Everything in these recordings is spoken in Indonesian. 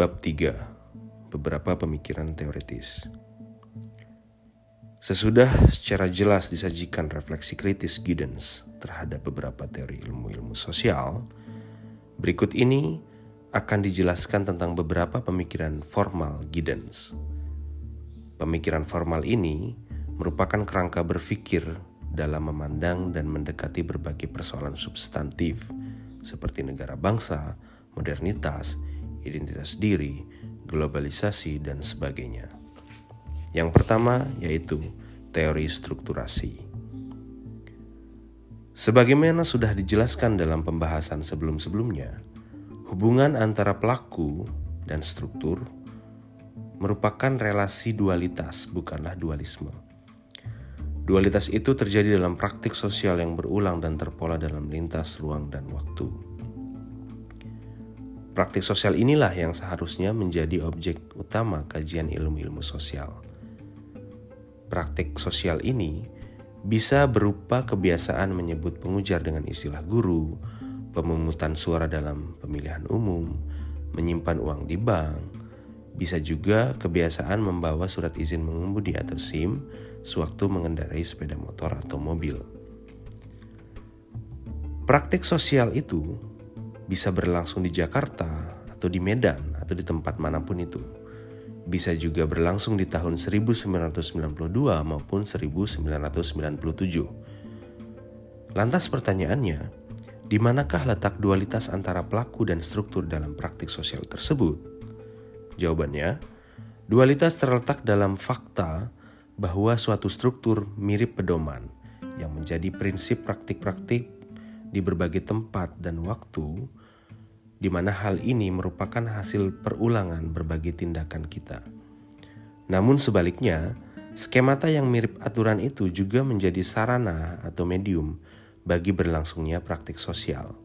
Bab 3. Beberapa pemikiran teoritis. Sesudah secara jelas disajikan refleksi kritis Giddens terhadap beberapa teori ilmu-ilmu sosial, berikut ini akan dijelaskan tentang beberapa pemikiran formal Giddens. Pemikiran formal ini merupakan kerangka berpikir dalam memandang dan mendekati berbagai persoalan substantif seperti negara bangsa, modernitas, identitas diri, globalisasi, dan sebagainya. Yang pertama yaitu teori strukturasi. Sebagaimana sudah dijelaskan dalam pembahasan sebelum-sebelumnya, hubungan antara pelaku dan struktur merupakan relasi dualitas, bukanlah dualisme. Dualitas itu terjadi dalam praktik sosial yang berulang dan terpola dalam lintas ruang dan waktu. Praktik sosial inilah yang seharusnya menjadi objek utama kajian ilmu-ilmu sosial. Praktik sosial ini bisa berupa kebiasaan menyebut pengujar dengan istilah guru, pemungutan suara dalam pemilihan umum, menyimpan uang di bank, bisa juga kebiasaan membawa surat izin mengemudi atau SIM sewaktu mengendarai sepeda motor atau mobil. Praktik sosial itu bisa berlangsung di Jakarta atau di Medan atau di tempat mana pun itu. Bisa juga berlangsung di tahun 1992 maupun 1997. Lantas pertanyaannya, di manakah letak dualitas antara pelaku dan struktur dalam praktik sosial tersebut? Jawabannya, dualitas terletak dalam fakta bahwa suatu struktur mirip pedoman yang menjadi prinsip praktik-praktik di berbagai tempat dan waktu di mana hal ini merupakan hasil perulangan berbagai tindakan kita. Namun sebaliknya, skemata yang mirip aturan itu juga menjadi sarana atau medium bagi berlangsungnya praktik sosial.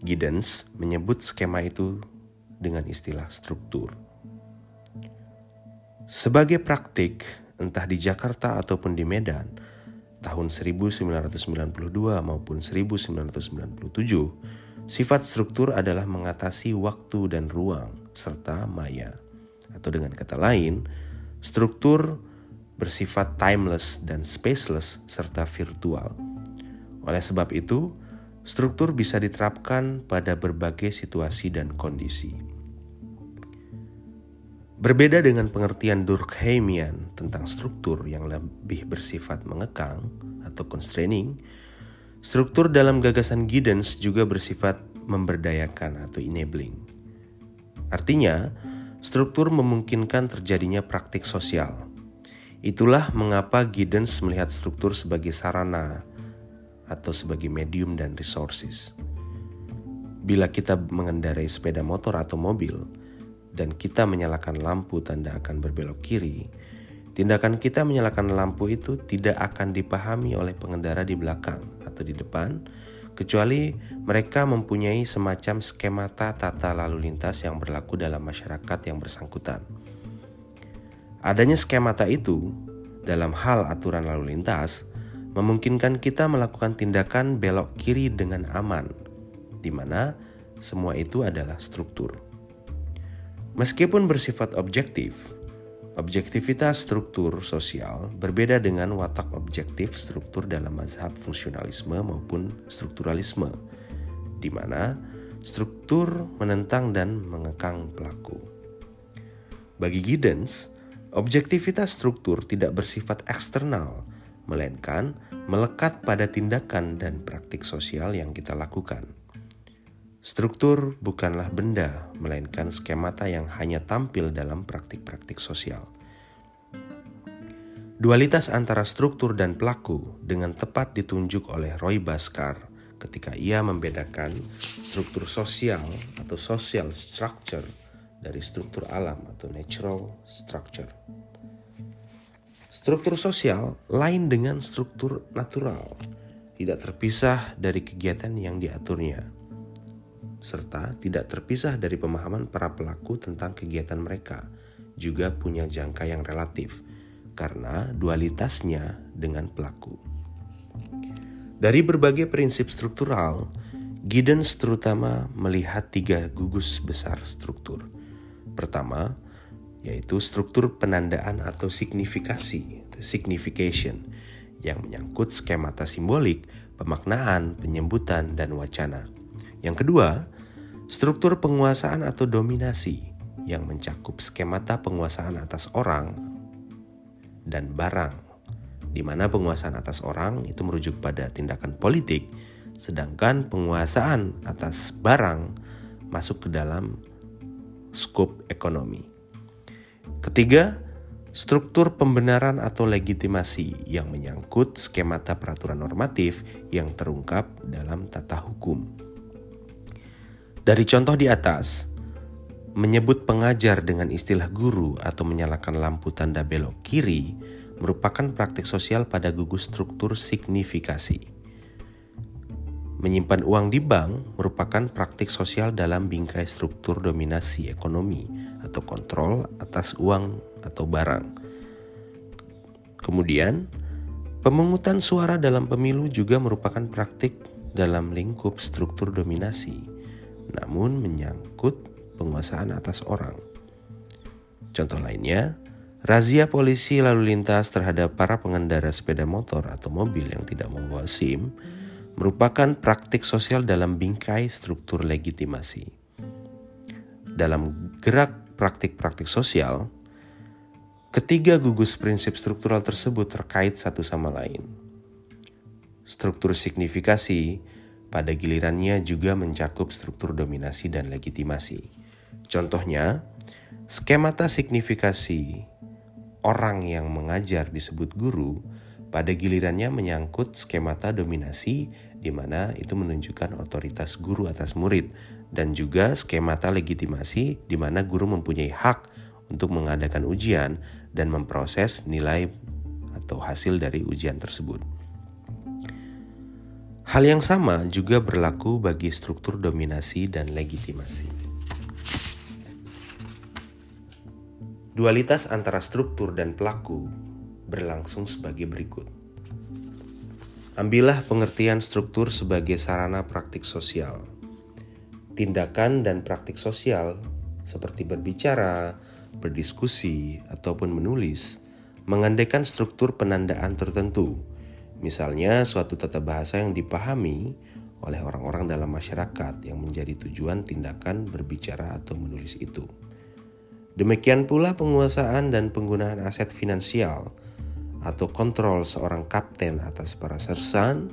Giddens menyebut skema itu dengan istilah struktur. Sebagai praktik, entah di Jakarta ataupun di Medan, tahun 1992 maupun 1997, Sifat struktur adalah mengatasi waktu dan ruang serta maya. Atau dengan kata lain, struktur bersifat timeless dan spaceless serta virtual. Oleh sebab itu, struktur bisa diterapkan pada berbagai situasi dan kondisi. Berbeda dengan pengertian Durkheimian tentang struktur yang lebih bersifat mengekang atau constraining, Struktur dalam gagasan Giddens juga bersifat memberdayakan atau enabling. Artinya, struktur memungkinkan terjadinya praktik sosial. Itulah mengapa Giddens melihat struktur sebagai sarana atau sebagai medium dan resources. Bila kita mengendarai sepeda motor atau mobil dan kita menyalakan lampu tanda akan berbelok kiri, Tindakan kita menyalakan lampu itu tidak akan dipahami oleh pengendara di belakang atau di depan, kecuali mereka mempunyai semacam skemata tata lalu lintas yang berlaku dalam masyarakat yang bersangkutan. Adanya skemata itu dalam hal aturan lalu lintas memungkinkan kita melakukan tindakan belok kiri dengan aman, di mana semua itu adalah struktur. Meskipun bersifat objektif, Objektivitas struktur sosial berbeda dengan watak objektif struktur dalam mazhab fungsionalisme maupun strukturalisme, di mana struktur menentang dan mengekang pelaku. Bagi Giddens, objektivitas struktur tidak bersifat eksternal, melainkan melekat pada tindakan dan praktik sosial yang kita lakukan. Struktur bukanlah benda, melainkan skemata yang hanya tampil dalam praktik-praktik sosial. Dualitas antara struktur dan pelaku dengan tepat ditunjuk oleh Roy Baskar ketika ia membedakan struktur sosial atau social structure dari struktur alam atau natural structure. Struktur sosial lain dengan struktur natural, tidak terpisah dari kegiatan yang diaturnya serta tidak terpisah dari pemahaman para pelaku tentang kegiatan mereka, juga punya jangka yang relatif karena dualitasnya dengan pelaku. Dari berbagai prinsip struktural, Giddens terutama melihat tiga gugus besar struktur. pertama yaitu struktur penandaan atau signifikasi, signification, yang menyangkut skemata simbolik, pemaknaan, penyebutan, dan wacana. Yang kedua, struktur penguasaan atau dominasi yang mencakup skemata penguasaan atas orang dan barang, di mana penguasaan atas orang itu merujuk pada tindakan politik, sedangkan penguasaan atas barang masuk ke dalam skop ekonomi. Ketiga, struktur pembenaran atau legitimasi yang menyangkut skemata peraturan normatif yang terungkap dalam tata hukum. Dari contoh di atas, menyebut pengajar dengan istilah guru atau menyalakan lampu tanda belok kiri merupakan praktik sosial pada gugus struktur signifikasi. Menyimpan uang di bank merupakan praktik sosial dalam bingkai struktur dominasi ekonomi atau kontrol atas uang atau barang. Kemudian, pemungutan suara dalam pemilu juga merupakan praktik dalam lingkup struktur dominasi, namun menyangkut penguasaan atas orang. Contoh lainnya, razia polisi lalu lintas terhadap para pengendara sepeda motor atau mobil yang tidak membawa SIM merupakan praktik sosial dalam bingkai struktur legitimasi. Dalam gerak praktik-praktik sosial, ketiga gugus prinsip struktural tersebut terkait satu sama lain. Struktur signifikasi pada gilirannya juga mencakup struktur dominasi dan legitimasi. Contohnya, skemata signifikasi orang yang mengajar disebut guru pada gilirannya menyangkut skemata dominasi di mana itu menunjukkan otoritas guru atas murid dan juga skemata legitimasi di mana guru mempunyai hak untuk mengadakan ujian dan memproses nilai atau hasil dari ujian tersebut. Hal yang sama juga berlaku bagi struktur dominasi dan legitimasi. Dualitas antara struktur dan pelaku berlangsung sebagai berikut. Ambillah pengertian struktur sebagai sarana praktik sosial tindakan dan praktik sosial seperti berbicara, berdiskusi, ataupun menulis mengandaikan struktur penandaan tertentu. Misalnya suatu tata bahasa yang dipahami oleh orang-orang dalam masyarakat yang menjadi tujuan tindakan berbicara atau menulis itu. Demikian pula penguasaan dan penggunaan aset finansial atau kontrol seorang kapten atas para sersan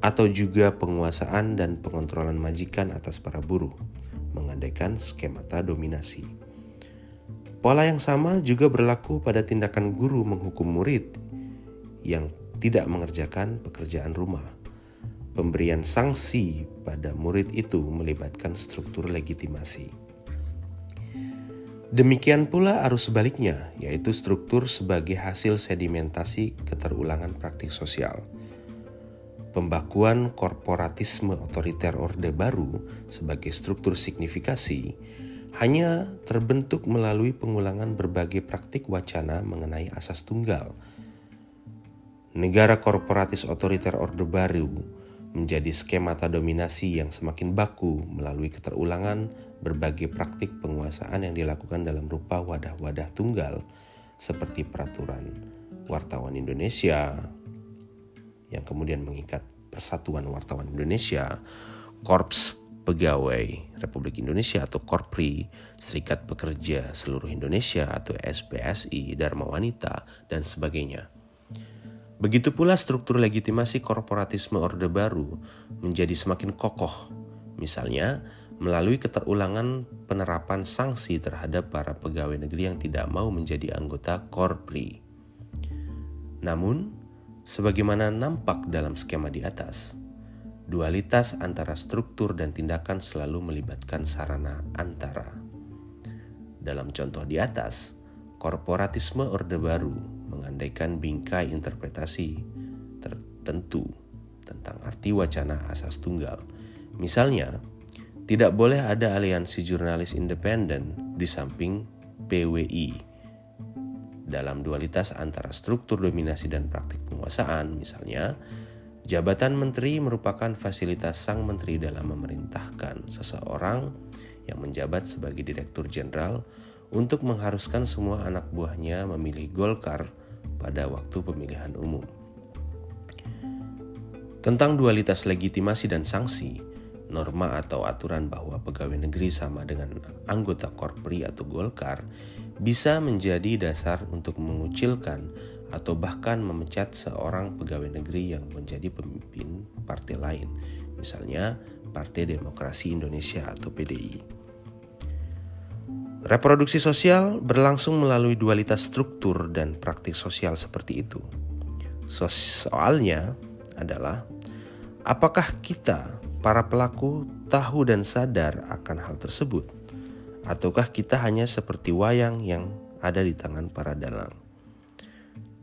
atau juga penguasaan dan pengontrolan majikan atas para buruh, mengandaikan skemata dominasi. Pola yang sama juga berlaku pada tindakan guru menghukum murid yang tidak mengerjakan pekerjaan rumah. Pemberian sanksi pada murid itu melibatkan struktur legitimasi. Demikian pula arus sebaliknya, yaitu struktur sebagai hasil sedimentasi keterulangan praktik sosial pembakuan korporatisme otoriter Orde Baru sebagai struktur signifikasi hanya terbentuk melalui pengulangan berbagai praktik wacana mengenai asas tunggal. Negara korporatis otoriter Orde Baru menjadi skemata dominasi yang semakin baku melalui keterulangan berbagai praktik penguasaan yang dilakukan dalam rupa wadah-wadah tunggal seperti peraturan wartawan Indonesia, yang kemudian mengikat Persatuan Wartawan Indonesia, Korps Pegawai Republik Indonesia atau Korpri, Serikat Pekerja Seluruh Indonesia atau SPSI, Dharma Wanita, dan sebagainya. Begitu pula struktur legitimasi korporatisme Orde Baru menjadi semakin kokoh, misalnya melalui keterulangan penerapan sanksi terhadap para pegawai negeri yang tidak mau menjadi anggota Korpri. Namun, Sebagaimana nampak dalam skema di atas, dualitas antara struktur dan tindakan selalu melibatkan sarana antara. Dalam contoh di atas, korporatisme Orde Baru mengandaikan bingkai interpretasi tertentu tentang arti wacana asas tunggal. Misalnya, tidak boleh ada aliansi jurnalis independen di samping PWI dalam dualitas antara struktur dominasi dan praktik penguasaan, misalnya, jabatan menteri merupakan fasilitas sang menteri dalam memerintahkan seseorang yang menjabat sebagai Direktur Jenderal untuk mengharuskan semua anak buahnya memilih Golkar pada waktu pemilihan umum. Tentang dualitas legitimasi dan sanksi, norma atau aturan bahwa pegawai negeri sama dengan anggota korpri atau Golkar bisa menjadi dasar untuk mengucilkan atau bahkan memecat seorang pegawai negeri yang menjadi pemimpin partai lain, misalnya Partai Demokrasi Indonesia atau PDI. Reproduksi sosial berlangsung melalui dualitas struktur dan praktik sosial seperti itu. Soalnya adalah apakah kita para pelaku tahu dan sadar akan hal tersebut ataukah kita hanya seperti wayang yang ada di tangan para dalang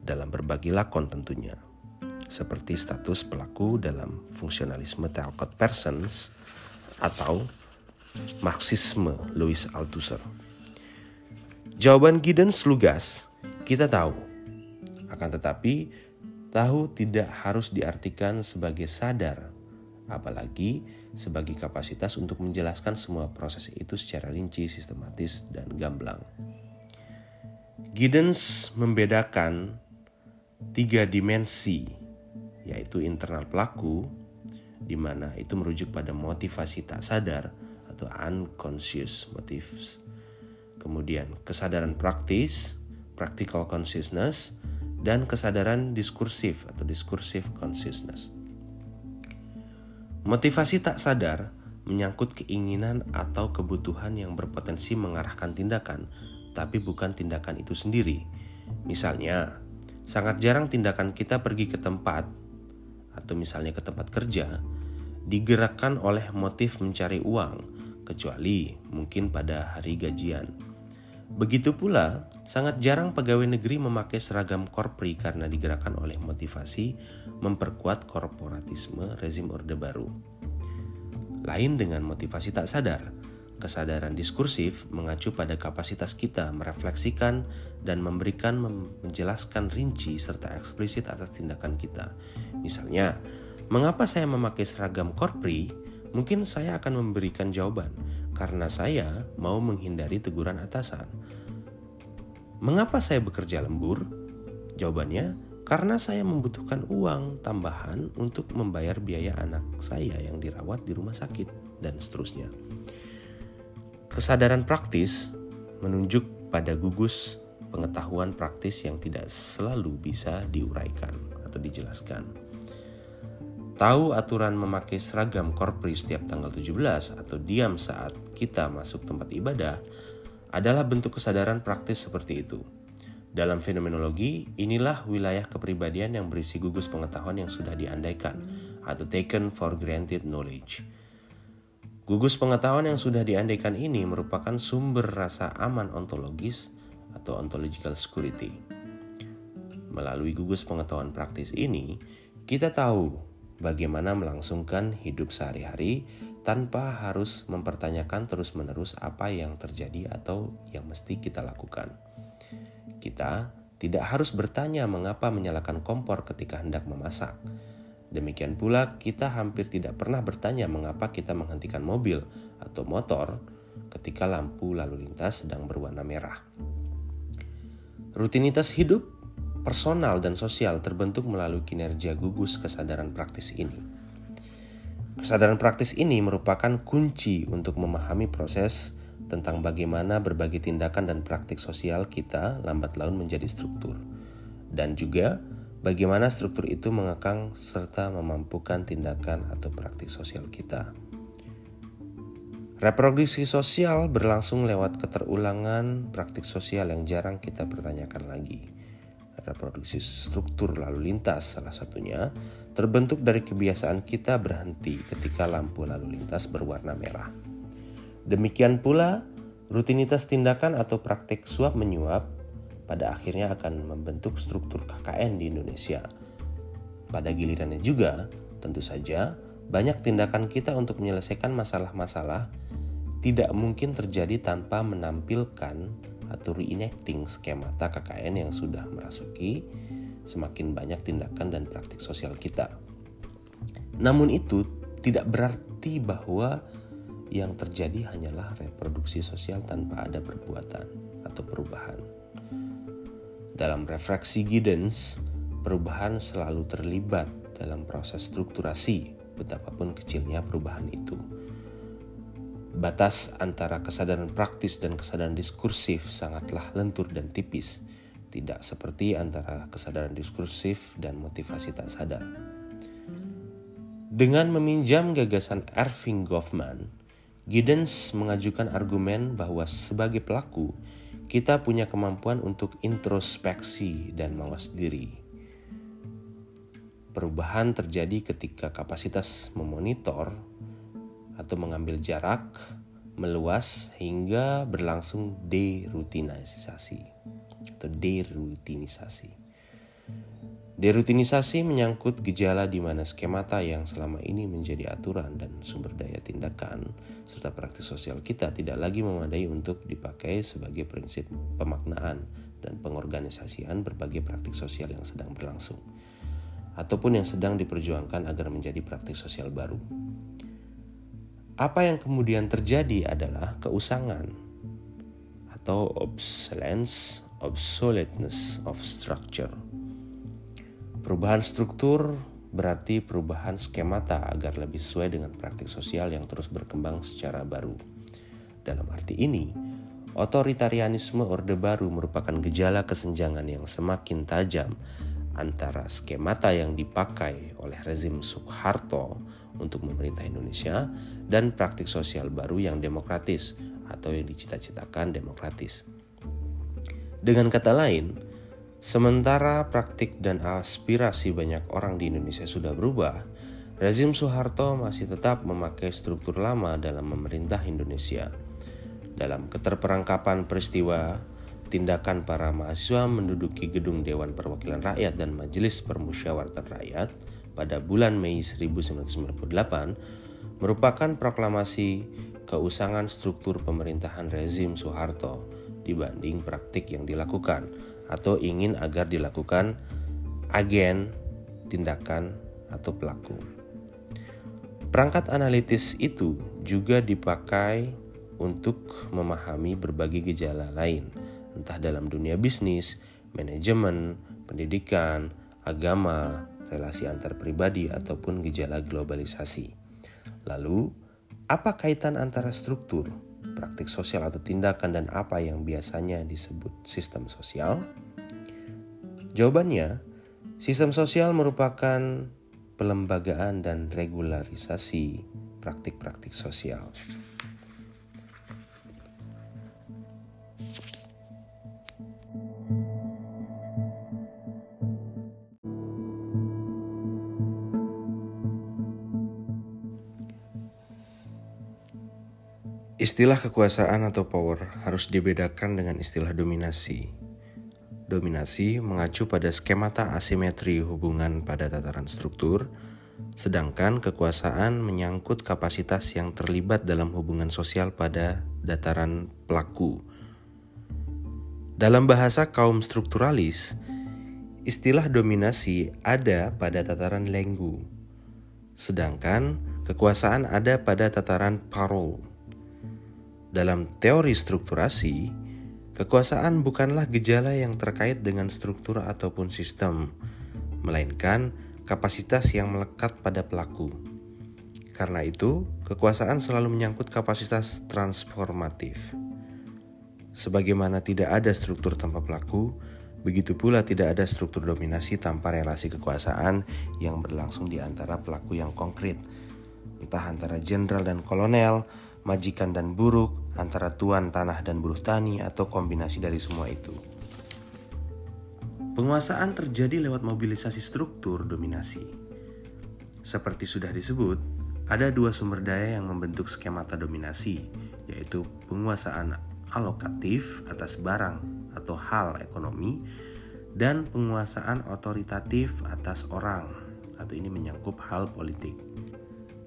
dalam berbagi lakon tentunya seperti status pelaku dalam fungsionalisme Talcott Persons atau Marxisme Louis Althusser. Jawaban Giddens lugas, kita tahu. Akan tetapi, tahu tidak harus diartikan sebagai sadar, apalagi sebagai kapasitas untuk menjelaskan semua proses itu secara rinci, sistematis, dan gamblang. Giddens membedakan tiga dimensi, yaitu internal pelaku, di mana itu merujuk pada motivasi tak sadar atau unconscious motives kemudian kesadaran praktis, practical consciousness, dan kesadaran diskursif atau discursive consciousness. Motivasi tak sadar menyangkut keinginan atau kebutuhan yang berpotensi mengarahkan tindakan, tapi bukan tindakan itu sendiri. Misalnya, sangat jarang tindakan kita pergi ke tempat, atau misalnya ke tempat kerja, digerakkan oleh motif mencari uang, kecuali mungkin pada hari gajian Begitu pula, sangat jarang pegawai negeri memakai seragam korpri karena digerakkan oleh motivasi memperkuat korporatisme rezim Orde Baru. Lain dengan motivasi tak sadar, kesadaran diskursif mengacu pada kapasitas kita merefleksikan dan memberikan menjelaskan rinci serta eksplisit atas tindakan kita. Misalnya, mengapa saya memakai seragam korpri? Mungkin saya akan memberikan jawaban karena saya mau menghindari teguran atasan. Mengapa saya bekerja lembur? Jawabannya, karena saya membutuhkan uang tambahan untuk membayar biaya anak saya yang dirawat di rumah sakit, dan seterusnya. Kesadaran praktis menunjuk pada gugus pengetahuan praktis yang tidak selalu bisa diuraikan atau dijelaskan. Tahu aturan memakai seragam korpri setiap tanggal 17 atau diam saat kita masuk tempat ibadah adalah bentuk kesadaran praktis seperti itu. Dalam fenomenologi, inilah wilayah kepribadian yang berisi gugus pengetahuan yang sudah diandaikan atau taken for granted knowledge. Gugus pengetahuan yang sudah diandaikan ini merupakan sumber rasa aman ontologis atau ontological security. Melalui gugus pengetahuan praktis ini, kita tahu bagaimana melangsungkan hidup sehari-hari tanpa harus mempertanyakan terus-menerus apa yang terjadi atau yang mesti kita lakukan. Kita tidak harus bertanya mengapa menyalakan kompor ketika hendak memasak. Demikian pula, kita hampir tidak pernah bertanya mengapa kita menghentikan mobil atau motor ketika lampu lalu lintas sedang berwarna merah. Rutinitas hidup personal dan sosial terbentuk melalui kinerja gugus kesadaran praktis ini. Kesadaran praktis ini merupakan kunci untuk memahami proses tentang bagaimana berbagai tindakan dan praktik sosial kita lambat laun menjadi struktur, dan juga bagaimana struktur itu mengekang serta memampukan tindakan atau praktik sosial kita. Reproduksi sosial berlangsung lewat keterulangan praktik sosial yang jarang kita pertanyakan lagi reproduksi struktur lalu lintas salah satunya terbentuk dari kebiasaan kita berhenti ketika lampu lalu lintas berwarna merah. Demikian pula rutinitas tindakan atau praktik suap menyuap pada akhirnya akan membentuk struktur KKN di Indonesia. Pada gilirannya juga, tentu saja banyak tindakan kita untuk menyelesaikan masalah-masalah tidak mungkin terjadi tanpa menampilkan atau reenacting skemata KKN yang sudah merasuki semakin banyak tindakan dan praktik sosial kita. Namun itu tidak berarti bahwa yang terjadi hanyalah reproduksi sosial tanpa ada perbuatan atau perubahan. Dalam refleksi Giddens, perubahan selalu terlibat dalam proses strukturasi, betapapun kecilnya perubahan itu. Batas antara kesadaran praktis dan kesadaran diskursif sangatlah lentur dan tipis, tidak seperti antara kesadaran diskursif dan motivasi tak sadar. Dengan meminjam gagasan Irving Goffman, Giddens mengajukan argumen bahwa sebagai pelaku, kita punya kemampuan untuk introspeksi dan mawas diri. Perubahan terjadi ketika kapasitas memonitor atau mengambil jarak meluas hingga berlangsung derutinisasi atau derutinisasi. Derutinisasi menyangkut gejala di mana skemata yang selama ini menjadi aturan dan sumber daya tindakan serta praktis sosial kita tidak lagi memadai untuk dipakai sebagai prinsip pemaknaan dan pengorganisasian berbagai praktik sosial yang sedang berlangsung ataupun yang sedang diperjuangkan agar menjadi praktik sosial baru. Apa yang kemudian terjadi adalah keusangan atau obsolescence, obsoleteness of structure Perubahan struktur berarti perubahan skemata agar lebih sesuai dengan praktik sosial yang terus berkembang secara baru. Dalam arti ini, otoritarianisme Orde Baru merupakan gejala kesenjangan yang semakin tajam antara skemata yang dipakai oleh rezim Soeharto untuk memerintah Indonesia dan praktik sosial baru yang demokratis atau yang dicita-citakan demokratis. Dengan kata lain, Sementara praktik dan aspirasi banyak orang di Indonesia sudah berubah, rezim Soeharto masih tetap memakai struktur lama dalam memerintah Indonesia. Dalam keterperangkapan peristiwa, tindakan para mahasiswa menduduki gedung Dewan Perwakilan Rakyat dan Majelis Permusyawaratan Rakyat pada bulan Mei 1998 merupakan proklamasi keusangan struktur pemerintahan rezim Soeharto dibanding praktik yang dilakukan atau ingin agar dilakukan agen, tindakan, atau pelaku. Perangkat analitis itu juga dipakai untuk memahami berbagai gejala lain, entah dalam dunia bisnis, manajemen, pendidikan, agama, relasi antar pribadi, ataupun gejala globalisasi. Lalu, apa kaitan antara struktur, praktik sosial atau tindakan dan apa yang biasanya disebut sistem sosial? Jawabannya, sistem sosial merupakan pelembagaan dan regularisasi praktik-praktik sosial. Istilah kekuasaan atau power harus dibedakan dengan istilah dominasi. Dominasi mengacu pada skemata asimetri hubungan pada tataran struktur, sedangkan kekuasaan menyangkut kapasitas yang terlibat dalam hubungan sosial pada dataran pelaku. Dalam bahasa kaum strukturalis, istilah dominasi ada pada tataran lenggu, sedangkan kekuasaan ada pada tataran parol. Dalam teori strukturasi, kekuasaan bukanlah gejala yang terkait dengan struktur ataupun sistem, melainkan kapasitas yang melekat pada pelaku. Karena itu, kekuasaan selalu menyangkut kapasitas transformatif. Sebagaimana tidak ada struktur tanpa pelaku, begitu pula tidak ada struktur dominasi tanpa relasi kekuasaan yang berlangsung di antara pelaku yang konkret, entah antara jenderal dan kolonel, majikan dan buruk, antara tuan tanah dan buruh tani, atau kombinasi dari semua itu. Penguasaan terjadi lewat mobilisasi struktur dominasi. Seperti sudah disebut, ada dua sumber daya yang membentuk skemata dominasi, yaitu penguasaan alokatif atas barang atau hal ekonomi dan penguasaan otoritatif atas orang atau ini menyangkut hal politik.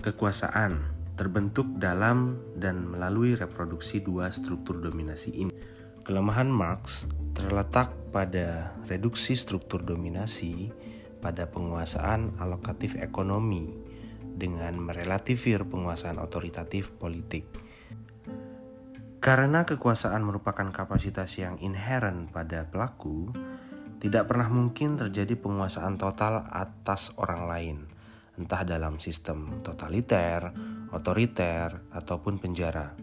Kekuasaan terbentuk dalam dan melalui reproduksi dua struktur dominasi ini. Kelemahan Marx terletak pada reduksi struktur dominasi pada penguasaan alokatif ekonomi dengan merelativir penguasaan otoritatif politik. Karena kekuasaan merupakan kapasitas yang inherent pada pelaku, tidak pernah mungkin terjadi penguasaan total atas orang lain, entah dalam sistem totaliter, otoriter, ataupun penjara.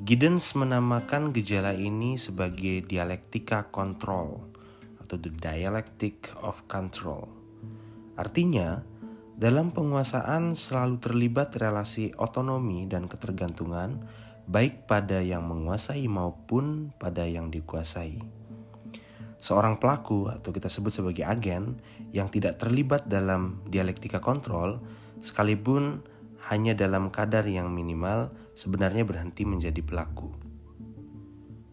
Giddens menamakan gejala ini sebagai dialektika kontrol atau the dialectic of control. Artinya, dalam penguasaan selalu terlibat relasi otonomi dan ketergantungan baik pada yang menguasai maupun pada yang dikuasai. Seorang pelaku atau kita sebut sebagai agen yang tidak terlibat dalam dialektika kontrol sekalipun hanya dalam kadar yang minimal sebenarnya berhenti menjadi pelaku.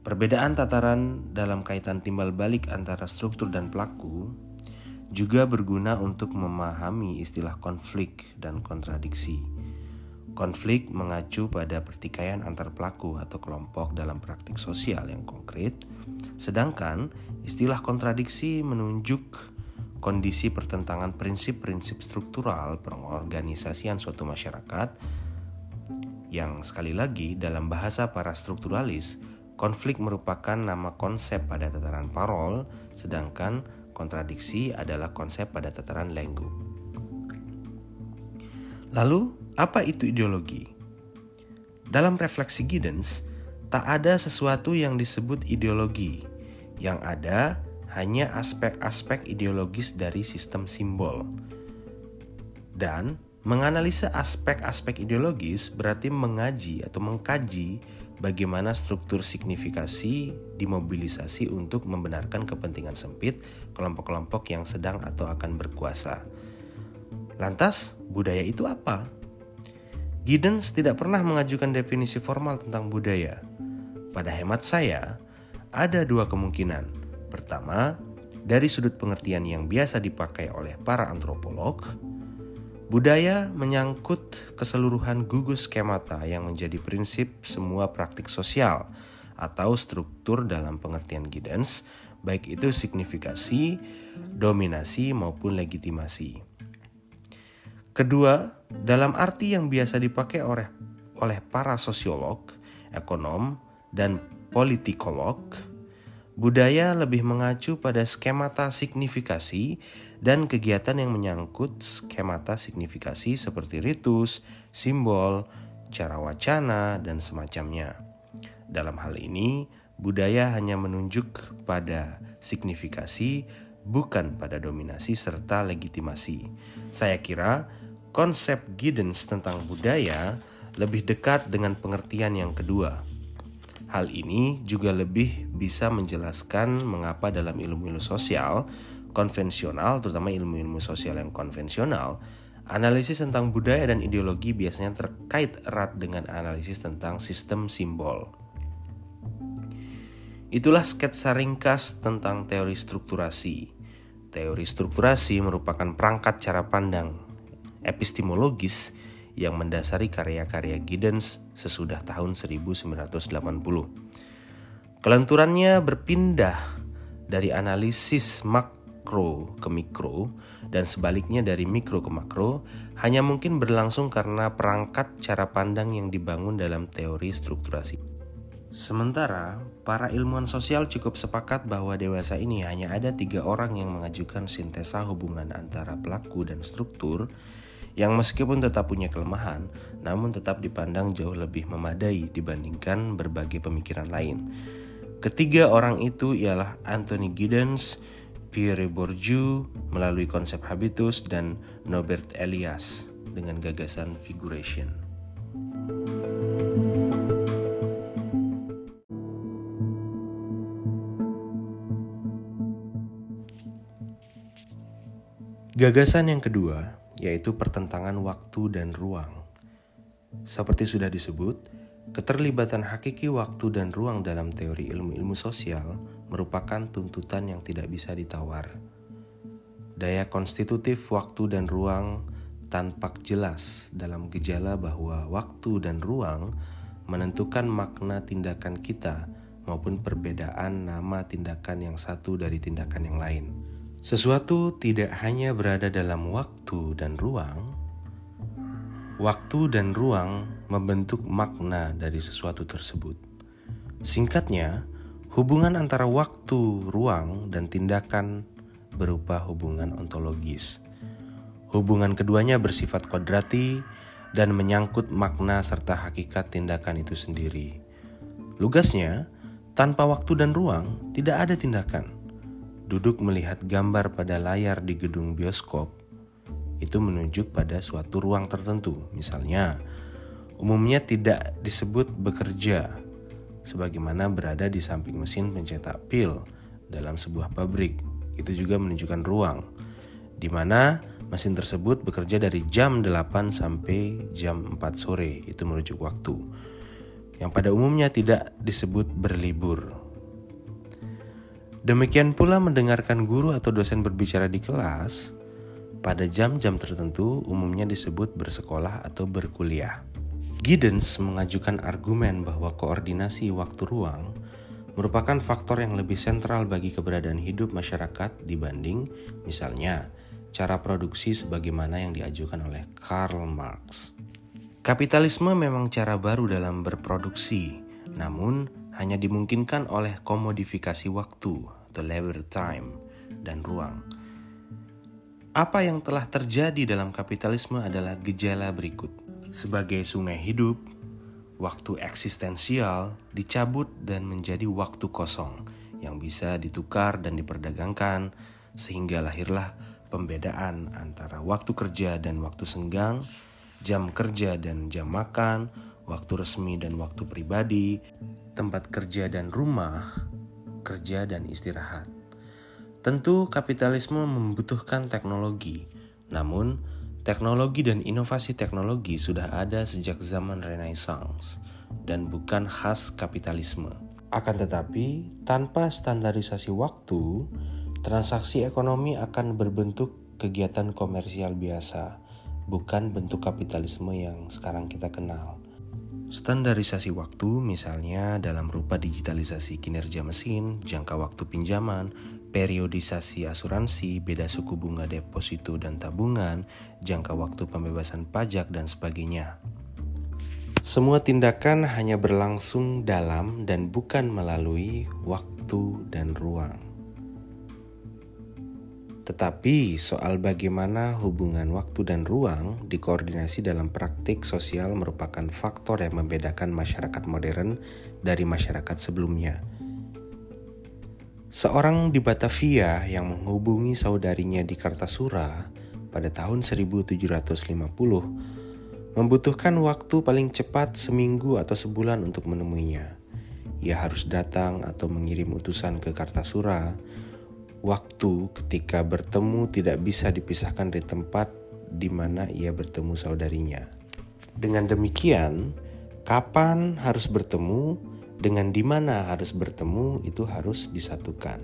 Perbedaan tataran dalam kaitan timbal balik antara struktur dan pelaku juga berguna untuk memahami istilah konflik dan kontradiksi. Konflik mengacu pada pertikaian antar pelaku atau kelompok dalam praktik sosial yang konkret, sedangkan istilah kontradiksi menunjuk kondisi pertentangan prinsip-prinsip struktural pengorganisasian suatu masyarakat yang sekali lagi dalam bahasa para strukturalis, konflik merupakan nama konsep pada tataran parol, sedangkan kontradiksi adalah konsep pada tataran lenggu. Lalu, apa itu ideologi? Dalam refleksi Giddens, tak ada sesuatu yang disebut ideologi. Yang ada hanya aspek-aspek ideologis dari sistem simbol. Dan menganalisa aspek-aspek ideologis berarti mengaji atau mengkaji bagaimana struktur signifikasi dimobilisasi untuk membenarkan kepentingan sempit kelompok-kelompok yang sedang atau akan berkuasa. Lantas, budaya itu apa? Giddens tidak pernah mengajukan definisi formal tentang budaya. Pada hemat saya, ada dua kemungkinan. Pertama, dari sudut pengertian yang biasa dipakai oleh para antropolog, budaya menyangkut keseluruhan gugus skemata yang menjadi prinsip semua praktik sosial atau struktur dalam pengertian Giddens, baik itu signifikasi, dominasi maupun legitimasi. Kedua, dalam arti yang biasa dipakai oleh oleh para sosiolog, ekonom, dan politikolog, budaya lebih mengacu pada skemata signifikasi dan kegiatan yang menyangkut skemata signifikasi seperti ritus, simbol, cara wacana, dan semacamnya. Dalam hal ini, budaya hanya menunjuk pada signifikasi, bukan pada dominasi serta legitimasi. Saya kira konsep Giddens tentang budaya lebih dekat dengan pengertian yang kedua. Hal ini juga lebih bisa menjelaskan mengapa dalam ilmu-ilmu sosial konvensional, terutama ilmu-ilmu sosial yang konvensional, analisis tentang budaya dan ideologi biasanya terkait erat dengan analisis tentang sistem simbol. Itulah sketsa ringkas tentang teori strukturasi. Teori strukturasi merupakan perangkat cara pandang epistemologis yang mendasari karya-karya Giddens sesudah tahun 1980. Kelenturannya berpindah dari analisis makro ke mikro dan sebaliknya dari mikro ke makro hanya mungkin berlangsung karena perangkat cara pandang yang dibangun dalam teori strukturasi. Sementara, para ilmuwan sosial cukup sepakat bahwa dewasa ini hanya ada tiga orang yang mengajukan sintesa hubungan antara pelaku dan struktur yang meskipun tetap punya kelemahan, namun tetap dipandang jauh lebih memadai dibandingkan berbagai pemikiran lain. Ketiga orang itu ialah Anthony Giddens, Pierre Bourdieu melalui konsep habitus dan Norbert Elias dengan gagasan figuration. Gagasan yang kedua yaitu pertentangan waktu dan ruang. Seperti sudah disebut, keterlibatan hakiki waktu dan ruang dalam teori ilmu-ilmu sosial merupakan tuntutan yang tidak bisa ditawar. Daya konstitutif waktu dan ruang tampak jelas dalam gejala bahwa waktu dan ruang menentukan makna tindakan kita maupun perbedaan nama tindakan yang satu dari tindakan yang lain. Sesuatu tidak hanya berada dalam waktu dan ruang, Waktu dan ruang membentuk makna dari sesuatu tersebut. Singkatnya, hubungan antara waktu, ruang, dan tindakan berupa hubungan ontologis. Hubungan keduanya bersifat kodrati dan menyangkut makna serta hakikat tindakan itu sendiri. Lugasnya, tanpa waktu dan ruang, tidak ada tindakan. Duduk melihat gambar pada layar di gedung bioskop itu menunjuk pada suatu ruang tertentu. Misalnya, umumnya tidak disebut bekerja, sebagaimana berada di samping mesin pencetak pil dalam sebuah pabrik. Itu juga menunjukkan ruang, di mana Mesin tersebut bekerja dari jam 8 sampai jam 4 sore, itu merujuk waktu. Yang pada umumnya tidak disebut berlibur. Demikian pula mendengarkan guru atau dosen berbicara di kelas pada jam-jam tertentu umumnya disebut bersekolah atau berkuliah. Giddens mengajukan argumen bahwa koordinasi waktu ruang merupakan faktor yang lebih sentral bagi keberadaan hidup masyarakat dibanding misalnya cara produksi sebagaimana yang diajukan oleh Karl Marx. Kapitalisme memang cara baru dalam berproduksi, namun hanya dimungkinkan oleh komodifikasi waktu atau labor time dan ruang. Apa yang telah terjadi dalam kapitalisme adalah gejala berikut. Sebagai sungai hidup, waktu eksistensial dicabut dan menjadi waktu kosong yang bisa ditukar dan diperdagangkan sehingga lahirlah pembedaan antara waktu kerja dan waktu senggang, jam kerja dan jam makan, waktu resmi dan waktu pribadi, tempat kerja dan rumah, kerja dan istirahat. Tentu kapitalisme membutuhkan teknologi, namun teknologi dan inovasi teknologi sudah ada sejak zaman Renaissance dan bukan khas kapitalisme. Akan tetapi, tanpa standarisasi waktu, Transaksi ekonomi akan berbentuk kegiatan komersial biasa, bukan bentuk kapitalisme yang sekarang kita kenal. Standarisasi waktu misalnya dalam rupa digitalisasi kinerja mesin, jangka waktu pinjaman, periodisasi asuransi, beda suku bunga deposito dan tabungan, jangka waktu pembebasan pajak dan sebagainya. Semua tindakan hanya berlangsung dalam dan bukan melalui waktu dan ruang. Tetapi soal bagaimana hubungan waktu dan ruang dikoordinasi dalam praktik sosial merupakan faktor yang membedakan masyarakat modern dari masyarakat sebelumnya. Seorang di Batavia yang menghubungi saudarinya di Kartasura pada tahun 1750 membutuhkan waktu paling cepat seminggu atau sebulan untuk menemuinya. Ia harus datang atau mengirim utusan ke Kartasura waktu ketika bertemu tidak bisa dipisahkan dari tempat di mana ia bertemu saudarinya. Dengan demikian, kapan harus bertemu dengan di mana harus bertemu itu harus disatukan.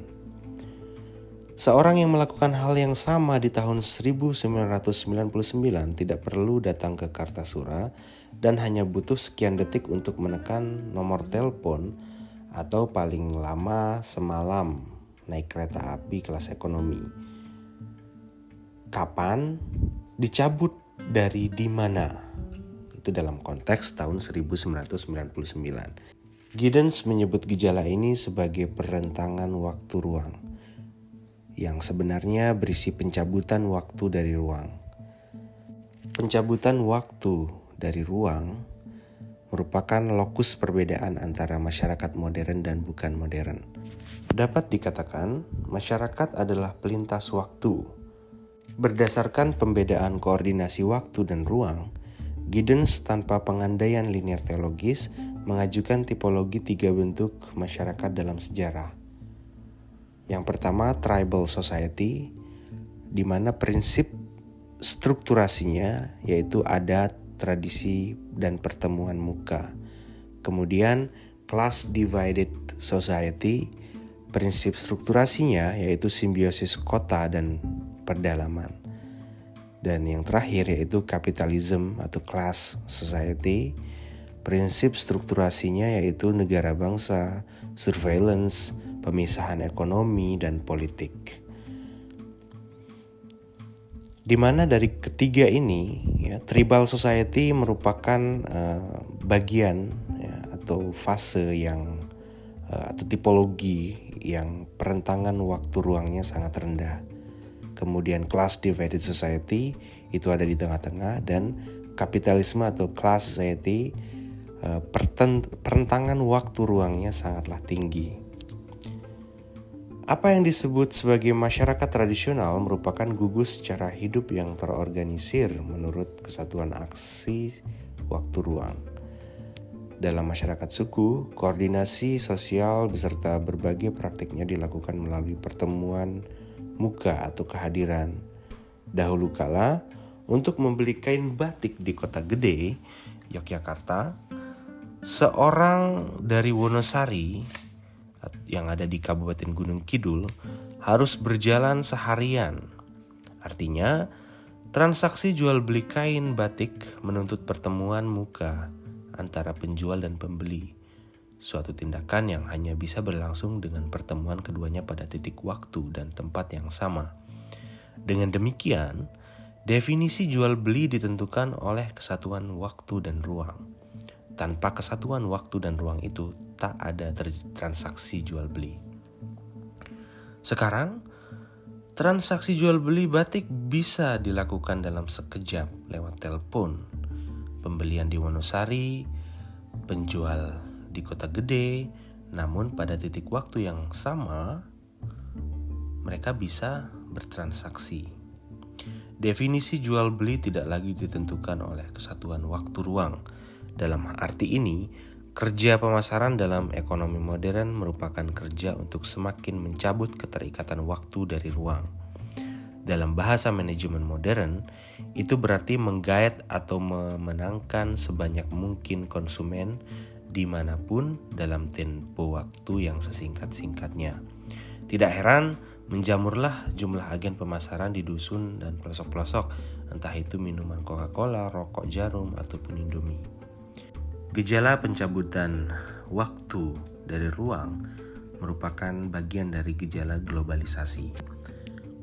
Seorang yang melakukan hal yang sama di tahun 1999 tidak perlu datang ke Kartasura dan hanya butuh sekian detik untuk menekan nomor telepon atau paling lama semalam naik kereta api kelas ekonomi. Kapan dicabut dari di mana? Itu dalam konteks tahun 1999. Giddens menyebut gejala ini sebagai perentangan waktu ruang yang sebenarnya berisi pencabutan waktu dari ruang. Pencabutan waktu dari ruang merupakan lokus perbedaan antara masyarakat modern dan bukan modern. Dapat dikatakan, masyarakat adalah pelintas waktu. Berdasarkan pembedaan koordinasi waktu dan ruang, Giddens tanpa pengandaian linear teologis mengajukan tipologi tiga bentuk masyarakat dalam sejarah. Yang pertama, tribal society, di mana prinsip strukturasinya yaitu adat, tradisi, dan pertemuan muka. Kemudian, class divided society, Prinsip strukturasinya yaitu simbiosis kota dan perdalaman. Dan yang terakhir yaitu kapitalisme atau class society. Prinsip strukturasinya yaitu negara bangsa, surveillance, pemisahan ekonomi, dan politik. di mana dari ketiga ini ya tribal society merupakan uh, bagian ya, atau fase yang atau tipologi yang perentangan waktu ruangnya sangat rendah. Kemudian class divided society itu ada di tengah-tengah dan kapitalisme atau class society uh, perentangan waktu ruangnya sangatlah tinggi. Apa yang disebut sebagai masyarakat tradisional merupakan gugus cara hidup yang terorganisir menurut kesatuan aksi waktu ruang. Dalam masyarakat suku, koordinasi sosial beserta berbagai praktiknya dilakukan melalui pertemuan muka atau kehadiran. Dahulu kala, untuk membeli kain batik di kota gede, Yogyakarta, seorang dari Wonosari yang ada di Kabupaten Gunung Kidul harus berjalan seharian. Artinya, transaksi jual beli kain batik menuntut pertemuan muka antara penjual dan pembeli. Suatu tindakan yang hanya bisa berlangsung dengan pertemuan keduanya pada titik waktu dan tempat yang sama. Dengan demikian, definisi jual beli ditentukan oleh kesatuan waktu dan ruang. Tanpa kesatuan waktu dan ruang itu, tak ada transaksi jual beli. Sekarang, transaksi jual beli batik bisa dilakukan dalam sekejap lewat telepon. Pembelian di Wonosari, penjual di kota gede, namun pada titik waktu yang sama, mereka bisa bertransaksi. Definisi jual beli tidak lagi ditentukan oleh kesatuan waktu ruang, dalam arti ini, kerja pemasaran dalam ekonomi modern merupakan kerja untuk semakin mencabut keterikatan waktu dari ruang. Dalam bahasa manajemen modern, itu berarti menggait atau memenangkan sebanyak mungkin konsumen di mana pun dalam tempo waktu yang sesingkat-singkatnya. Tidak heran, menjamurlah jumlah agen pemasaran di dusun dan pelosok-pelosok, entah itu minuman Coca-Cola, rokok jarum, ataupun Indomie. Gejala pencabutan waktu dari ruang merupakan bagian dari gejala globalisasi.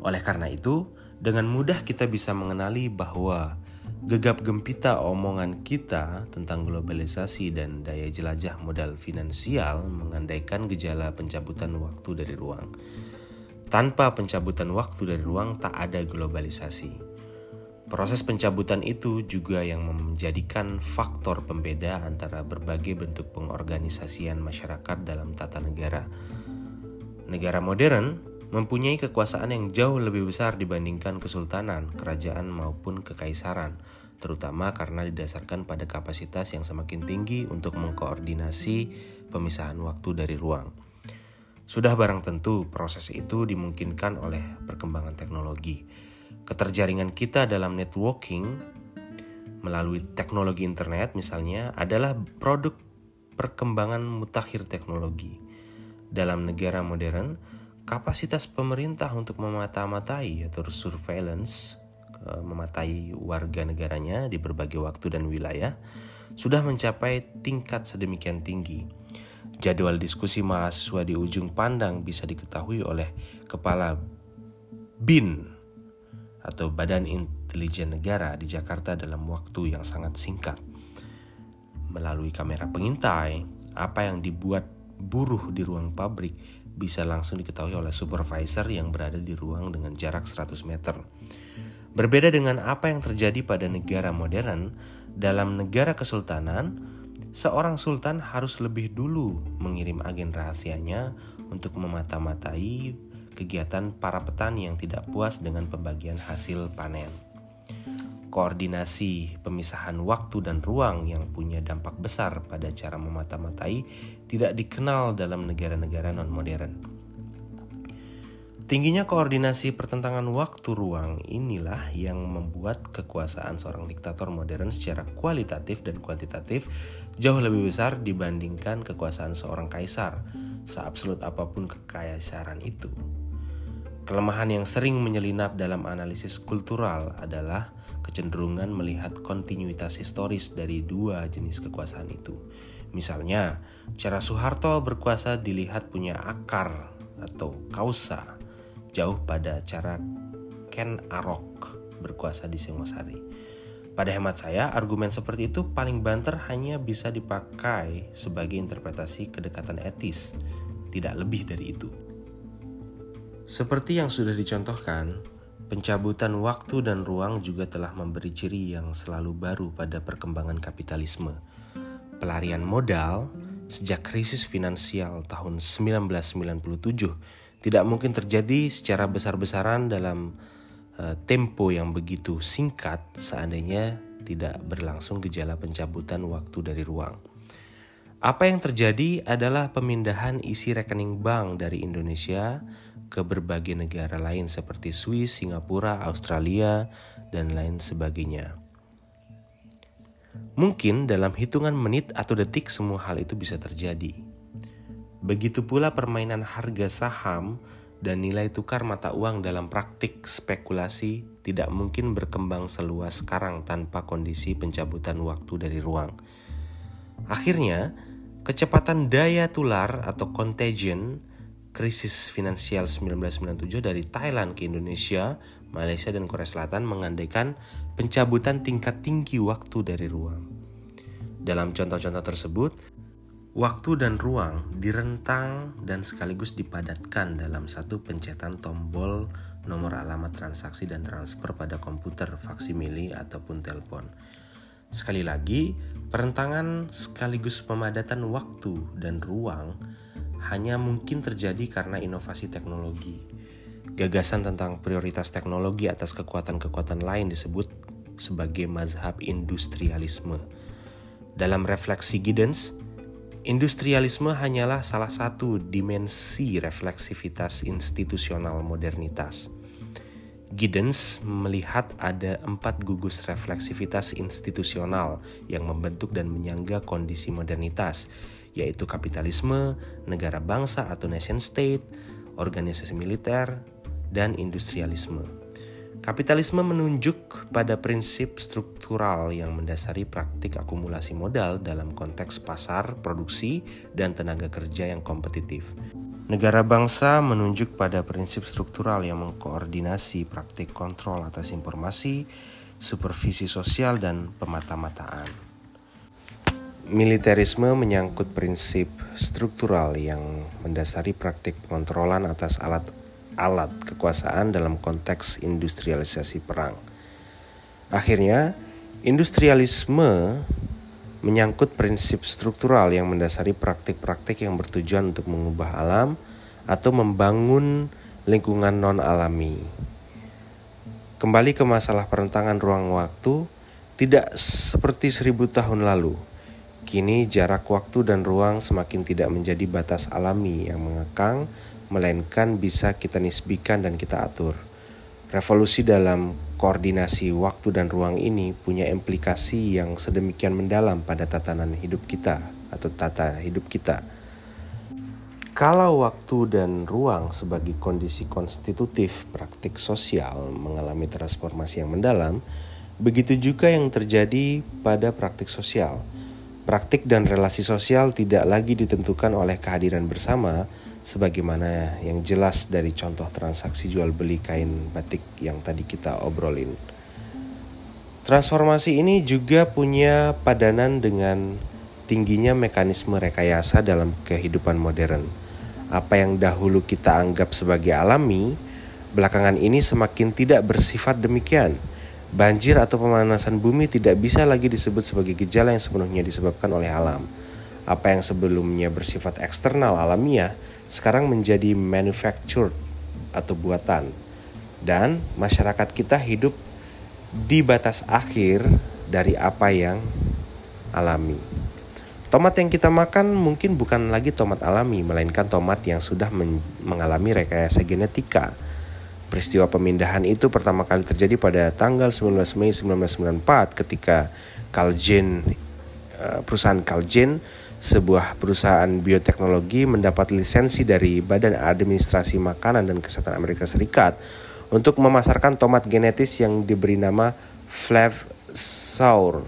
Oleh karena itu, dengan mudah kita bisa mengenali bahwa gegap gempita omongan kita tentang globalisasi dan daya jelajah modal finansial mengandaikan gejala pencabutan waktu dari ruang. Tanpa pencabutan waktu dari ruang, tak ada globalisasi. Proses pencabutan itu juga yang menjadikan faktor pembeda antara berbagai bentuk pengorganisasian masyarakat dalam tata negara. Negara modern mempunyai kekuasaan yang jauh lebih besar dibandingkan kesultanan, kerajaan maupun kekaisaran, terutama karena didasarkan pada kapasitas yang semakin tinggi untuk mengkoordinasi pemisahan waktu dari ruang. Sudah barang tentu proses itu dimungkinkan oleh perkembangan teknologi keterjaringan kita dalam networking melalui teknologi internet misalnya adalah produk perkembangan mutakhir teknologi. Dalam negara modern, kapasitas pemerintah untuk memata-matai atau surveillance eh, mematai warga negaranya di berbagai waktu dan wilayah sudah mencapai tingkat sedemikian tinggi. Jadwal diskusi mahasiswa di ujung pandang bisa diketahui oleh kepala BIN atau Badan Intelijen Negara di Jakarta dalam waktu yang sangat singkat. Melalui kamera pengintai, apa yang dibuat buruh di ruang pabrik bisa langsung diketahui oleh supervisor yang berada di ruang dengan jarak 100 meter. Berbeda dengan apa yang terjadi pada negara modern, dalam negara kesultanan, seorang sultan harus lebih dulu mengirim agen rahasianya untuk memata-matai kegiatan para petani yang tidak puas dengan pembagian hasil panen. Koordinasi pemisahan waktu dan ruang yang punya dampak besar pada cara memata-matai tidak dikenal dalam negara-negara non-modern. Tingginya koordinasi pertentangan waktu ruang inilah yang membuat kekuasaan seorang diktator modern secara kualitatif dan kuantitatif jauh lebih besar dibandingkan kekuasaan seorang kaisar, seabsolut apa pun kekaisaran itu. Kelemahan yang sering menyelinap dalam analisis kultural adalah kecenderungan melihat kontinuitas historis dari dua jenis kekuasaan itu. Misalnya, cara Soeharto berkuasa dilihat punya akar atau kausa jauh pada cara Ken Arok berkuasa di Singosari. Pada hemat saya, argumen seperti itu paling banter hanya bisa dipakai sebagai interpretasi kedekatan etis, tidak lebih dari itu. Seperti yang sudah dicontohkan, pencabutan waktu dan ruang juga telah memberi ciri yang selalu baru pada perkembangan kapitalisme. Pelarian modal sejak krisis finansial tahun 1997 tidak mungkin terjadi secara besar-besaran dalam uh, tempo yang begitu singkat seandainya tidak berlangsung gejala pencabutan waktu dari ruang. Apa yang terjadi adalah pemindahan isi rekening bank dari Indonesia ke berbagai negara lain seperti Swiss, Singapura, Australia, dan lain sebagainya. Mungkin dalam hitungan menit atau detik semua hal itu bisa terjadi. Begitu pula permainan harga saham dan nilai tukar mata uang dalam praktik spekulasi tidak mungkin berkembang seluas sekarang tanpa kondisi pencabutan waktu dari ruang. Akhirnya, kecepatan daya tular atau contagion krisis finansial 1997 dari Thailand ke Indonesia, Malaysia dan Korea Selatan mengandaikan pencabutan tingkat tinggi waktu dari ruang. Dalam contoh-contoh tersebut, Waktu dan ruang direntang dan sekaligus dipadatkan dalam satu pencetan tombol nomor alamat transaksi dan transfer pada komputer faksimili ataupun telepon. Sekali lagi, perentangan sekaligus pemadatan waktu dan ruang hanya mungkin terjadi karena inovasi teknologi. Gagasan tentang prioritas teknologi atas kekuatan-kekuatan lain disebut sebagai mazhab industrialisme. Dalam refleksi Giddens, Industrialisme hanyalah salah satu dimensi refleksivitas institusional modernitas. Giddens melihat ada empat gugus refleksivitas institusional yang membentuk dan menyangga kondisi modernitas, yaitu kapitalisme, negara bangsa atau nation state, organisasi militer, dan industrialisme. Kapitalisme menunjuk pada prinsip struktural yang mendasari praktik akumulasi modal dalam konteks pasar, produksi, dan tenaga kerja yang kompetitif. Negara bangsa menunjuk pada prinsip struktural yang mengkoordinasi praktik kontrol atas informasi, supervisi sosial, dan pemata-mataan. Militerisme menyangkut prinsip struktural yang mendasari praktik pengontrolan atas alat alat kekuasaan dalam konteks industrialisasi perang. Akhirnya, industrialisme menyangkut prinsip struktural yang mendasari praktik-praktik yang bertujuan untuk mengubah alam atau membangun lingkungan non-alami. Kembali ke masalah perentangan ruang waktu, tidak seperti seribu tahun lalu. Kini jarak waktu dan ruang semakin tidak menjadi batas alami yang mengekang melainkan bisa kita nisbikan dan kita atur. Revolusi dalam koordinasi waktu dan ruang ini punya implikasi yang sedemikian mendalam pada tatanan hidup kita atau tata hidup kita. Kalau waktu dan ruang sebagai kondisi konstitutif praktik sosial mengalami transformasi yang mendalam, begitu juga yang terjadi pada praktik sosial. Praktik dan relasi sosial tidak lagi ditentukan oleh kehadiran bersama, sebagaimana yang jelas dari contoh transaksi jual beli kain batik yang tadi kita obrolin. Transformasi ini juga punya padanan dengan tingginya mekanisme rekayasa dalam kehidupan modern. Apa yang dahulu kita anggap sebagai alami, belakangan ini semakin tidak bersifat demikian. Banjir atau pemanasan bumi tidak bisa lagi disebut sebagai gejala yang sepenuhnya disebabkan oleh alam. Apa yang sebelumnya bersifat eksternal alamiah sekarang menjadi manufactured atau buatan. Dan masyarakat kita hidup di batas akhir dari apa yang alami. Tomat yang kita makan mungkin bukan lagi tomat alami, melainkan tomat yang sudah men mengalami rekayasa genetika. Peristiwa pemindahan itu pertama kali terjadi pada tanggal 19 Mei 1994 ketika Calgen, eh, perusahaan Calgen sebuah perusahaan bioteknologi mendapat lisensi dari Badan Administrasi Makanan dan Kesehatan Amerika Serikat untuk memasarkan tomat genetis yang diberi nama Flav Sour.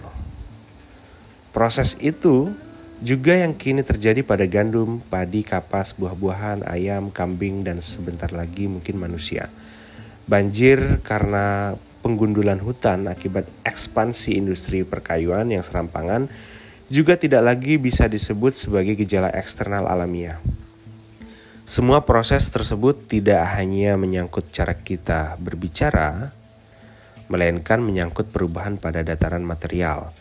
Proses itu juga yang kini terjadi pada gandum, padi, kapas, buah-buahan, ayam, kambing, dan sebentar lagi mungkin manusia. Banjir karena penggundulan hutan akibat ekspansi industri perkayuan yang serampangan juga tidak lagi bisa disebut sebagai gejala eksternal alamiah. Semua proses tersebut tidak hanya menyangkut cara kita berbicara, melainkan menyangkut perubahan pada dataran material.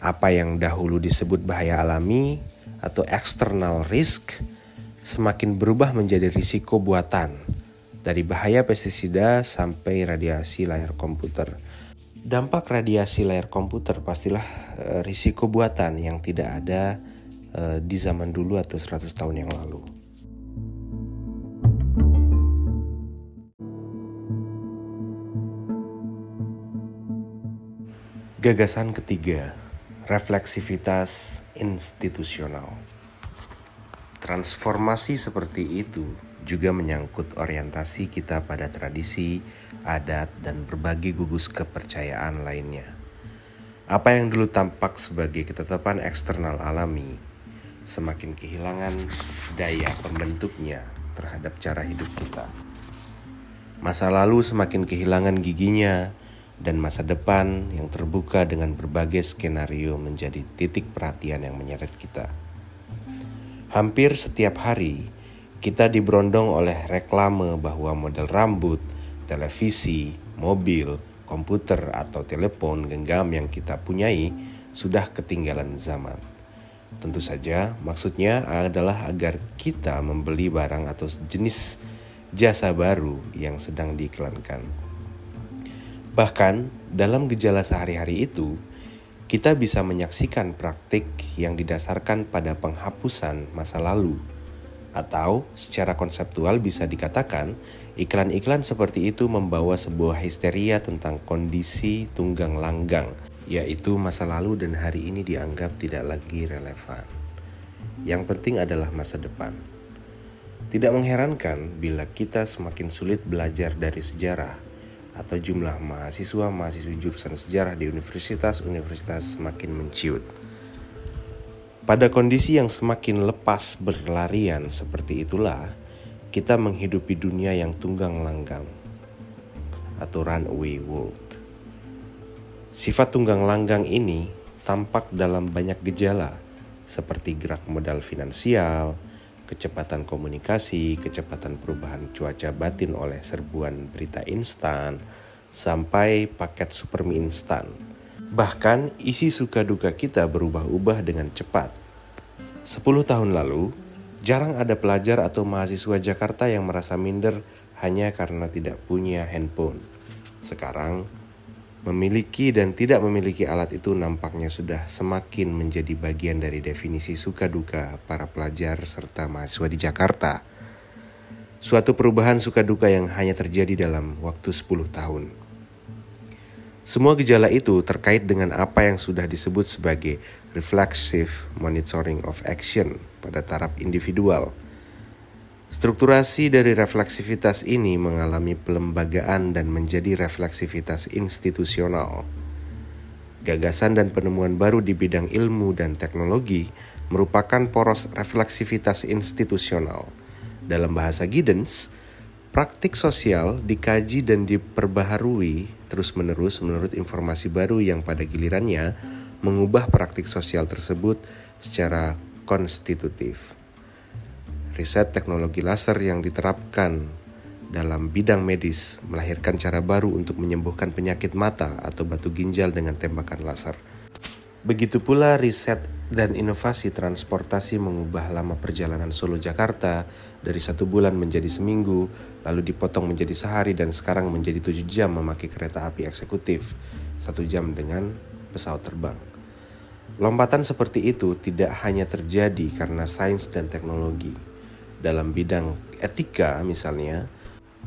Apa yang dahulu disebut bahaya alami atau external risk semakin berubah menjadi risiko buatan dari bahaya pestisida sampai radiasi layar komputer. Dampak radiasi layar komputer pastilah e, risiko buatan yang tidak ada e, di zaman dulu atau 100 tahun yang lalu. Gagasan ketiga, refleksivitas institusional. Transformasi seperti itu juga menyangkut orientasi kita pada tradisi, adat, dan berbagai gugus kepercayaan lainnya. Apa yang dulu tampak sebagai ketetapan eksternal alami, semakin kehilangan daya pembentuknya terhadap cara hidup kita. Masa lalu semakin kehilangan giginya, dan masa depan yang terbuka dengan berbagai skenario menjadi titik perhatian yang menyeret kita. Hampir setiap hari, kita diberondong oleh reklame bahwa model rambut, televisi, mobil, komputer, atau telepon genggam yang kita punyai sudah ketinggalan zaman. Tentu saja, maksudnya adalah agar kita membeli barang atau jenis jasa baru yang sedang diiklankan. Bahkan dalam gejala sehari-hari itu, kita bisa menyaksikan praktik yang didasarkan pada penghapusan masa lalu atau secara konseptual bisa dikatakan, iklan-iklan seperti itu membawa sebuah histeria tentang kondisi tunggang langgang, yaitu masa lalu dan hari ini dianggap tidak lagi relevan. Yang penting adalah masa depan. Tidak mengherankan bila kita semakin sulit belajar dari sejarah atau jumlah mahasiswa-mahasiswa jurusan sejarah di universitas-universitas semakin menciut. Pada kondisi yang semakin lepas berlarian seperti itulah, kita menghidupi dunia yang tunggang langgang atau runaway world. Sifat tunggang langgang ini tampak dalam banyak gejala seperti gerak modal finansial, kecepatan komunikasi, kecepatan perubahan cuaca batin oleh serbuan berita instan, sampai paket super mie instan. Bahkan isi suka duka kita berubah-ubah dengan cepat 10 tahun lalu, jarang ada pelajar atau mahasiswa Jakarta yang merasa minder hanya karena tidak punya handphone. Sekarang, memiliki dan tidak memiliki alat itu nampaknya sudah semakin menjadi bagian dari definisi suka duka para pelajar serta mahasiswa di Jakarta. Suatu perubahan suka duka yang hanya terjadi dalam waktu 10 tahun. Semua gejala itu terkait dengan apa yang sudah disebut sebagai reflexive monitoring of action pada taraf individual. Strukturasi dari refleksivitas ini mengalami pelembagaan dan menjadi refleksivitas institusional. Gagasan dan penemuan baru di bidang ilmu dan teknologi merupakan poros refleksivitas institusional. Dalam bahasa Giddens, Praktik sosial dikaji dan diperbaharui terus-menerus menurut informasi baru yang pada gilirannya mengubah praktik sosial tersebut secara konstitutif. Riset teknologi laser yang diterapkan dalam bidang medis melahirkan cara baru untuk menyembuhkan penyakit mata atau batu ginjal dengan tembakan laser. Begitu pula riset dan inovasi transportasi mengubah lama perjalanan Solo Jakarta dari satu bulan menjadi seminggu, lalu dipotong menjadi sehari dan sekarang menjadi tujuh jam memakai kereta api eksekutif, satu jam dengan pesawat terbang. Lompatan seperti itu tidak hanya terjadi karena sains dan teknologi. Dalam bidang etika misalnya,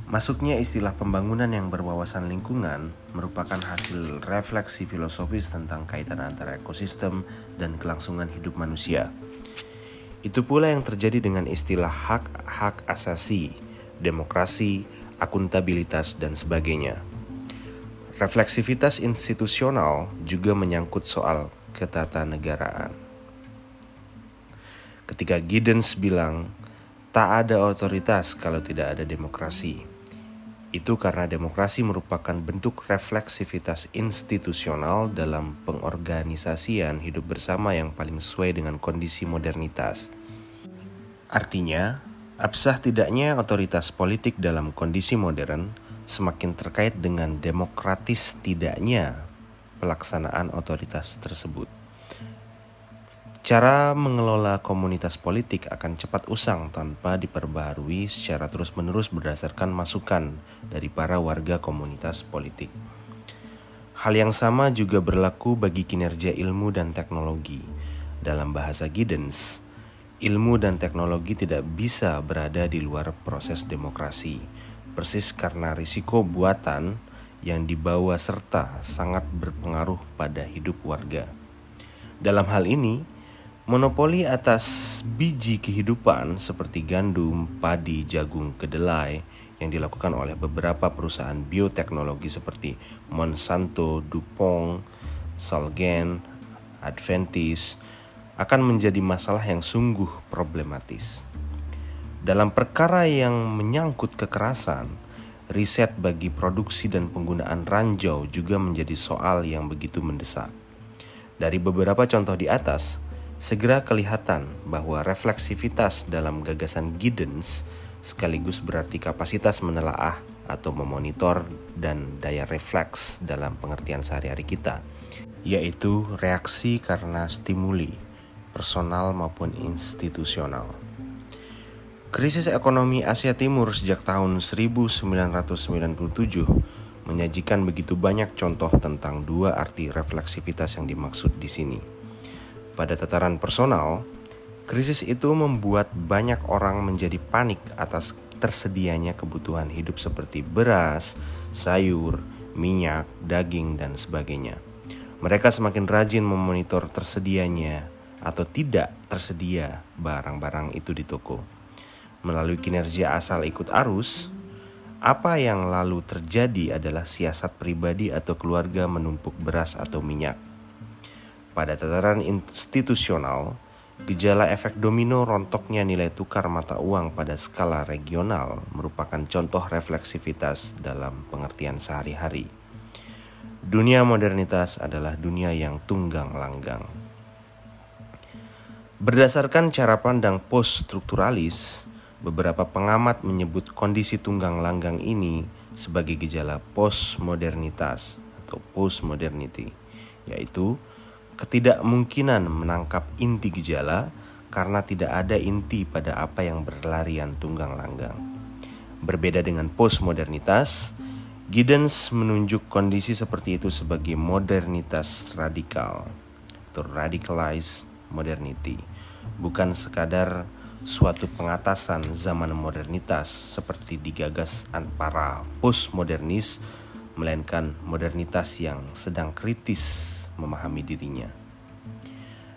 Masuknya istilah pembangunan yang berwawasan lingkungan merupakan hasil refleksi filosofis tentang kaitan antara ekosistem dan kelangsungan hidup manusia. Itu pula yang terjadi dengan istilah hak-hak asasi, demokrasi, akuntabilitas, dan sebagainya. Refleksivitas institusional juga menyangkut soal ketatanegaraan. Ketika Giddens bilang, tak ada otoritas kalau tidak ada demokrasi Itu karena demokrasi merupakan bentuk refleksivitas institusional dalam pengorganisasian hidup bersama yang paling sesuai dengan kondisi modernitas. Artinya, absah tidaknya otoritas politik dalam kondisi modern semakin terkait dengan demokratis tidaknya pelaksanaan otoritas tersebut. Cara mengelola komunitas politik akan cepat usang tanpa diperbaharui secara terus-menerus berdasarkan masukan dari para warga komunitas politik. Hal yang sama juga berlaku bagi kinerja ilmu dan teknologi. Dalam bahasa Giddens, ilmu dan teknologi tidak bisa berada di luar proses demokrasi, persis karena risiko buatan yang dibawa serta sangat berpengaruh pada hidup warga. Dalam hal ini, monopoli atas biji kehidupan seperti gandum, padi, jagung, kedelai yang dilakukan oleh beberapa perusahaan bioteknologi seperti Monsanto, DuPont, Salgen, Adventist akan menjadi masalah yang sungguh problematis. Dalam perkara yang menyangkut kekerasan, riset bagi produksi dan penggunaan ranjau juga menjadi soal yang begitu mendesak. Dari beberapa contoh di atas, segera kelihatan bahwa refleksivitas dalam gagasan Giddens sekaligus berarti kapasitas menelaah atau memonitor dan daya refleks dalam pengertian sehari-hari kita, yaitu reaksi karena stimuli, personal maupun institusional. Krisis ekonomi Asia Timur sejak tahun 1997 menyajikan begitu banyak contoh tentang dua arti refleksivitas yang dimaksud di sini. Pada tataran personal, krisis itu membuat banyak orang menjadi panik atas tersedianya kebutuhan hidup seperti beras, sayur, minyak, daging, dan sebagainya. Mereka semakin rajin memonitor tersedianya atau tidak tersedia barang-barang itu di toko melalui kinerja asal ikut arus, apa yang lalu terjadi adalah siasat pribadi atau keluarga menumpuk beras atau minyak. Pada tataran institusional, gejala efek domino rontoknya nilai tukar mata uang pada skala regional merupakan contoh refleksivitas dalam pengertian sehari-hari. Dunia modernitas adalah dunia yang tunggang langgang. Berdasarkan cara pandang post-strukturalis, Beberapa pengamat menyebut kondisi tunggang langgang ini sebagai gejala postmodernitas atau postmodernity, yaitu ketidakmungkinan menangkap inti gejala karena tidak ada inti pada apa yang berlarian tunggang langgang. Berbeda dengan postmodernitas, Giddens menunjuk kondisi seperti itu sebagai modernitas radikal atau radicalized modernity, bukan sekadar suatu pengatasan zaman modernitas seperti digagas para postmodernis melainkan modernitas yang sedang kritis memahami dirinya.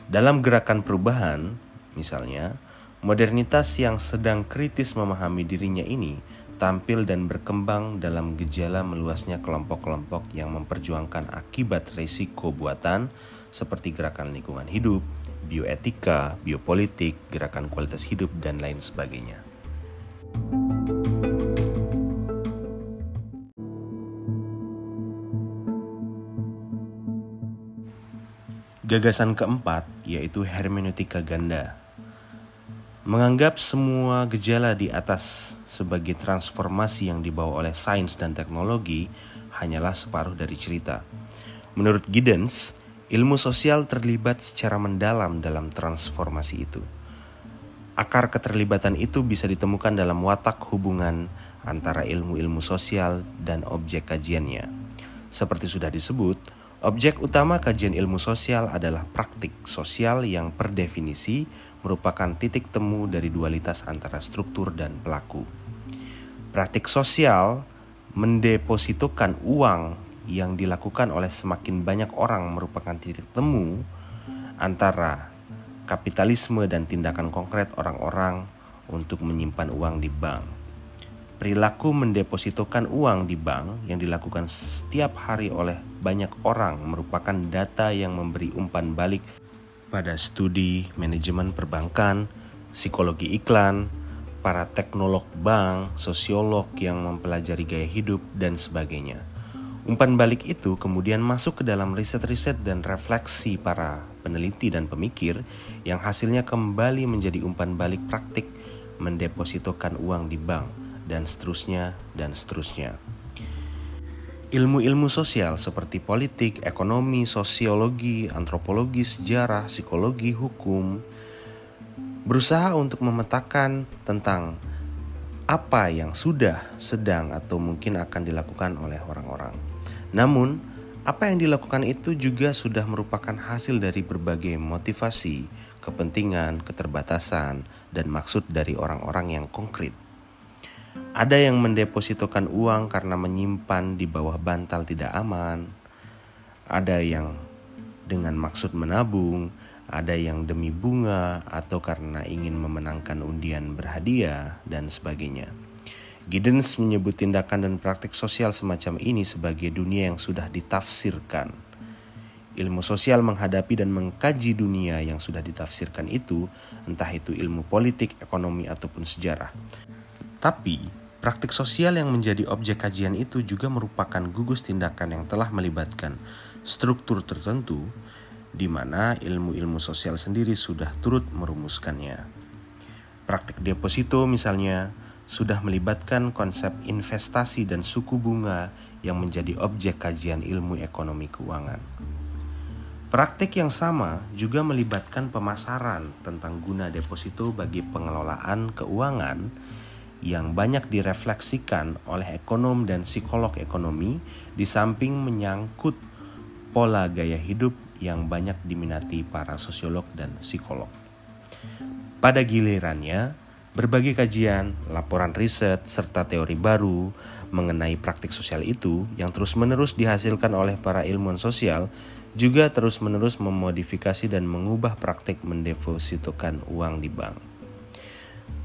Dalam gerakan perubahan, misalnya, modernitas yang sedang kritis memahami dirinya ini tampil dan berkembang dalam gejala meluasnya kelompok-kelompok yang memperjuangkan akibat risiko buatan seperti gerakan lingkungan hidup, bioetika, biopolitik, gerakan kualitas hidup, dan lain sebagainya. Gagasan keempat yaitu hermeneutika ganda. Menganggap semua gejala di atas sebagai transformasi yang dibawa oleh sains dan teknologi hanyalah separuh dari cerita. Menurut Giddens, Ilmu sosial terlibat secara mendalam dalam transformasi itu. Akar keterlibatan itu bisa ditemukan dalam watak hubungan antara ilmu-ilmu sosial dan objek kajiannya. Seperti sudah disebut, objek utama kajian ilmu sosial adalah praktik sosial yang per definisi merupakan titik temu dari dualitas antara struktur dan pelaku. Praktik sosial mendepositokan uang yang dilakukan oleh semakin banyak orang merupakan titik temu antara kapitalisme dan tindakan konkret orang-orang untuk menyimpan uang di bank. Perilaku mendepositokan uang di bank yang dilakukan setiap hari oleh banyak orang merupakan data yang memberi umpan balik pada studi manajemen perbankan, psikologi iklan, para teknolog bank, sosiolog yang mempelajari gaya hidup, dan sebagainya. Umpan balik itu kemudian masuk ke dalam riset-riset dan refleksi para peneliti dan pemikir yang hasilnya kembali menjadi umpan balik praktik mendepositokan uang di bank dan seterusnya dan seterusnya. Ilmu-ilmu sosial seperti politik, ekonomi, sosiologi, antropologi, sejarah, psikologi, hukum, berusaha untuk memetakan tentang apa yang sudah, sedang, atau mungkin akan dilakukan oleh orang-orang. Namun, apa yang dilakukan itu juga sudah merupakan hasil dari berbagai motivasi, kepentingan, keterbatasan, dan maksud dari orang-orang yang konkret. Ada yang mendepositokan uang karena menyimpan di bawah bantal tidak aman, ada yang dengan maksud menabung, ada yang demi bunga atau karena ingin memenangkan undian berhadiah dan sebagainya. Giddens menyebut tindakan dan praktik sosial semacam ini sebagai dunia yang sudah ditafsirkan. Ilmu sosial menghadapi dan mengkaji dunia yang sudah ditafsirkan itu, entah itu ilmu politik, ekonomi, ataupun sejarah. Tapi, praktik sosial yang menjadi objek kajian itu juga merupakan gugus tindakan yang telah melibatkan struktur tertentu di mana ilmu-ilmu sosial sendiri sudah turut merumuskannya. Praktik deposito misalnya sudah melibatkan konsep investasi dan suku bunga yang menjadi objek kajian ilmu ekonomi keuangan. Praktik yang sama juga melibatkan pemasaran tentang guna deposito bagi pengelolaan keuangan yang banyak direfleksikan oleh ekonom dan psikolog ekonomi di samping menyangkut pola gaya hidup yang banyak diminati para sosiolog dan psikolog. Pada gilirannya, berbagai kajian, laporan riset, serta teori baru mengenai praktik sosial itu yang terus-menerus dihasilkan oleh para ilmuwan sosial juga terus-menerus memodifikasi dan mengubah praktik mendepositokan uang di bank.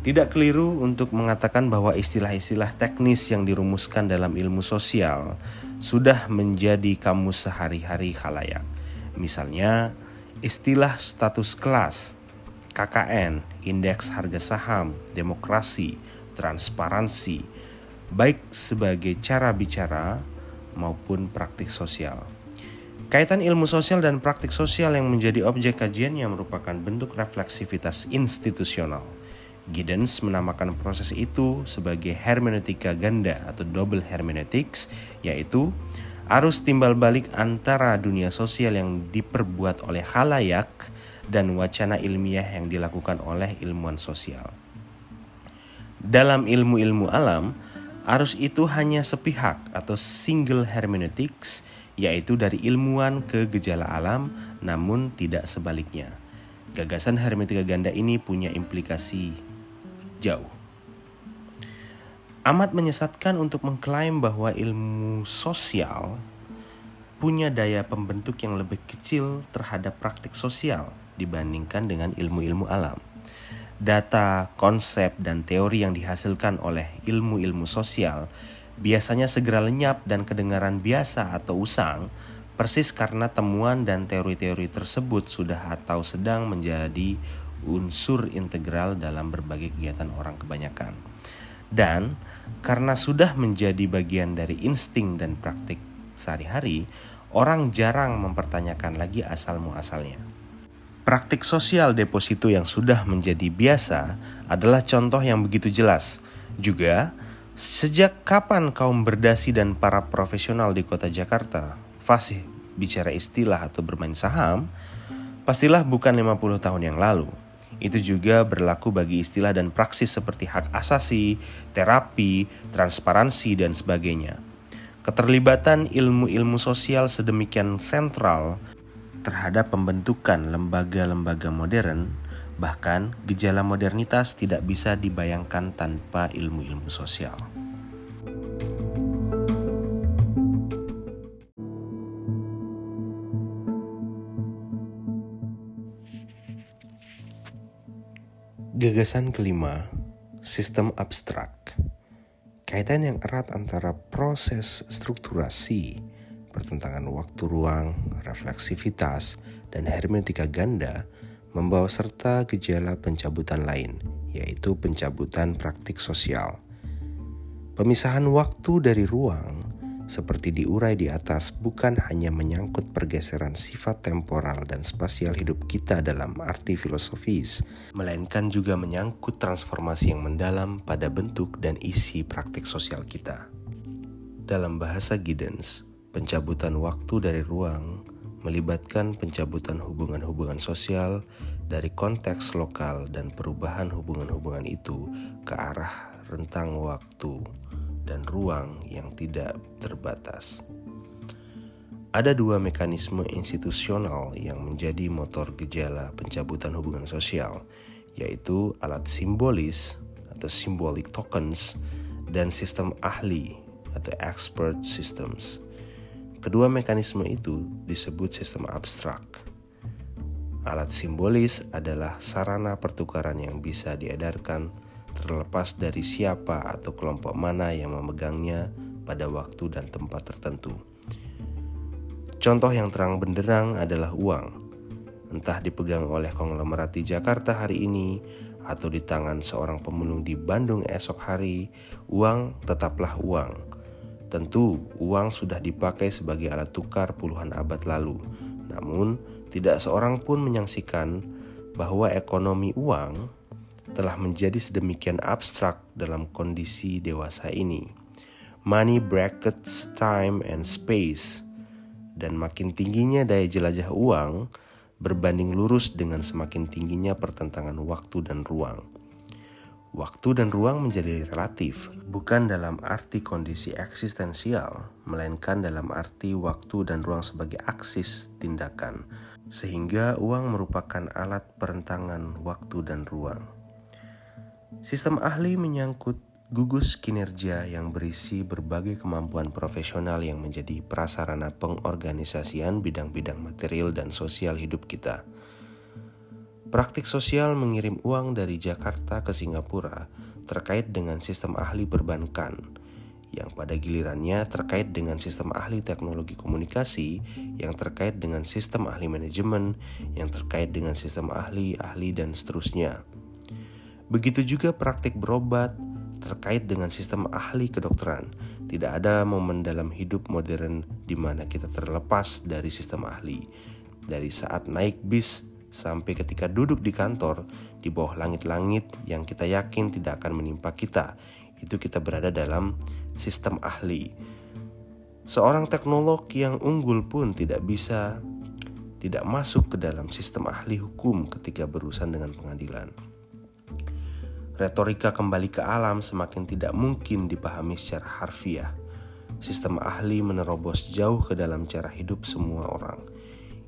Tidak keliru untuk mengatakan bahwa istilah-istilah teknis yang dirumuskan dalam ilmu sosial sudah menjadi kamus sehari-hari khalayak Misalnya, istilah status kelas, KKN, indeks harga saham, demokrasi, transparansi, baik sebagai cara bicara maupun praktik sosial. Kaitan ilmu sosial dan praktik sosial yang menjadi objek kajian yang merupakan bentuk refleksivitas institusional. Giddens menamakan proses itu sebagai hermeneutika ganda atau double hermeneutics, yaitu arus timbal balik antara dunia sosial yang diperbuat oleh halayak dan wacana ilmiah yang dilakukan oleh ilmuwan sosial. Dalam ilmu-ilmu alam, arus itu hanya sepihak atau single hermeneutics, yaitu dari ilmuwan ke gejala alam, namun tidak sebaliknya. Gagasan hermeneutika ganda ini punya implikasi jauh amat menyesatkan untuk mengklaim bahwa ilmu sosial punya daya pembentuk yang lebih kecil terhadap praktik sosial dibandingkan dengan ilmu-ilmu alam. Data, konsep, dan teori yang dihasilkan oleh ilmu-ilmu sosial biasanya segera lenyap dan kedengaran biasa atau usang persis karena temuan dan teori-teori tersebut sudah atau sedang menjadi unsur integral dalam berbagai kegiatan orang kebanyakan. Dan karena sudah menjadi bagian dari insting dan praktik sehari-hari, orang jarang mempertanyakan lagi asal-muasalnya. Praktik sosial deposito yang sudah menjadi biasa adalah contoh yang begitu jelas. Juga, sejak kapan kaum berdasi dan para profesional di kota Jakarta fasih bicara istilah atau bermain saham, pastilah bukan 50 tahun yang lalu. Itu juga berlaku bagi istilah dan praksis seperti hak asasi, terapi, transparansi, dan sebagainya. Keterlibatan ilmu-ilmu sosial sedemikian sentral terhadap pembentukan lembaga-lembaga modern, bahkan gejala modernitas tidak bisa dibayangkan tanpa ilmu-ilmu sosial. Gagasan kelima, sistem abstrak. Kaitan yang erat antara proses strukturasi, pertentangan waktu ruang, refleksivitas, dan hermeneutika ganda membawa serta gejala pencabutan lain, yaitu pencabutan praktik sosial. Pemisahan waktu dari ruang, seperti diurai di atas, bukan hanya menyangkut pergeseran sifat temporal dan spasial hidup kita dalam arti filosofis, melainkan juga menyangkut transformasi yang mendalam pada bentuk dan isi praktik sosial kita. Dalam bahasa Giddens, pencabutan waktu dari ruang melibatkan pencabutan hubungan-hubungan sosial dari konteks lokal dan perubahan hubungan-hubungan itu ke arah rentang waktu dan ruang yang tidak terbatas. Ada dua mekanisme institusional yang menjadi motor gejala pencabutan hubungan sosial, yaitu alat simbolis atau symbolic tokens dan sistem ahli atau expert systems. Kedua mekanisme itu disebut sistem abstrak. Alat simbolis adalah sarana pertukaran yang bisa diedarkan terlepas dari siapa atau kelompok mana yang memegangnya pada waktu dan tempat tertentu. Contoh yang terang benderang adalah uang, entah dipegang oleh konglomerat di Jakarta hari ini atau di tangan seorang pemulung di Bandung esok hari, uang tetaplah uang Tentu, uang sudah dipakai sebagai alat tukar puluhan abad lalu. Namun, tidak seorang pun menyaksikan bahwa ekonomi uang telah menjadi sedemikian abstrak dalam kondisi dewasa ini. Money brackets time and space, dan makin tingginya daya jelajah uang berbanding lurus dengan semakin tingginya pertentangan waktu dan ruang. Waktu dan ruang menjadi relatif, bukan dalam arti kondisi eksistensial, melainkan dalam arti waktu dan ruang sebagai aksis tindakan, sehingga uang merupakan alat perentangan waktu dan ruang. Sistem ahli menyangkut gugus kinerja yang berisi berbagai kemampuan profesional yang menjadi prasarana pengorganisasian bidang-bidang material dan sosial hidup kita Praktik sosial mengirim uang dari Jakarta ke Singapura terkait dengan sistem ahli perbankan, yang pada gilirannya terkait dengan sistem ahli teknologi komunikasi, yang terkait dengan sistem ahli manajemen, yang terkait dengan sistem ahli-ahli, dan seterusnya. Begitu juga praktik berobat terkait dengan sistem ahli kedokteran. Tidak ada momen dalam hidup modern di mana kita terlepas dari sistem ahli. Dari saat naik bis sampai ketika duduk di kantor di bawah langit-langit yang kita yakin tidak akan menimpa kita. Itu kita berada dalam sistem ahli. Seorang teknolog yang unggul pun tidak bisa tidak masuk ke dalam sistem ahli hukum ketika berurusan dengan pengadilan. Retorika kembali ke alam semakin tidak mungkin dipahami secara harfiah. Sistem ahli menerobos jauh ke dalam cara hidup semua orang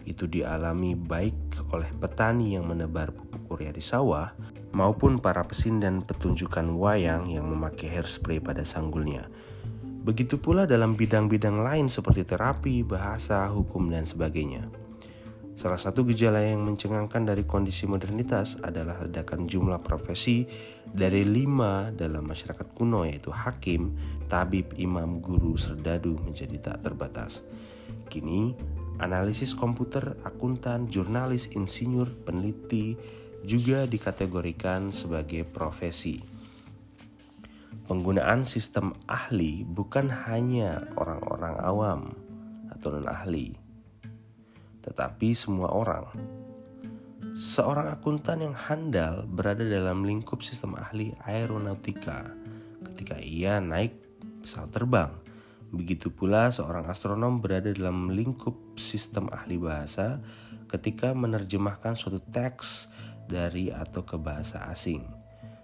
itu dialami baik oleh petani yang menebar pupuk urea di sawah maupun para pesindan petunjukan wayang yang memakai hairspray pada sanggulnya. Begitu pula dalam bidang-bidang lain seperti terapi, bahasa, hukum, dan sebagainya. Salah satu gejala yang mencengangkan dari kondisi modernitas adalah ledakan jumlah profesi dari lima dalam masyarakat kuno yaitu hakim, tabib, imam, guru, serdadu menjadi tak terbatas. Kini analisis komputer, akuntan, jurnalis, insinyur, peneliti juga dikategorikan sebagai profesi. Penggunaan sistem ahli bukan hanya orang-orang awam atau non-ahli, tetapi semua orang. Seorang akuntan yang handal berada dalam lingkup sistem ahli aeronautika ketika ia naik pesawat terbang Begitu pula seorang astronom berada dalam lingkup sistem ahli bahasa ketika menerjemahkan suatu teks dari atau ke bahasa asing.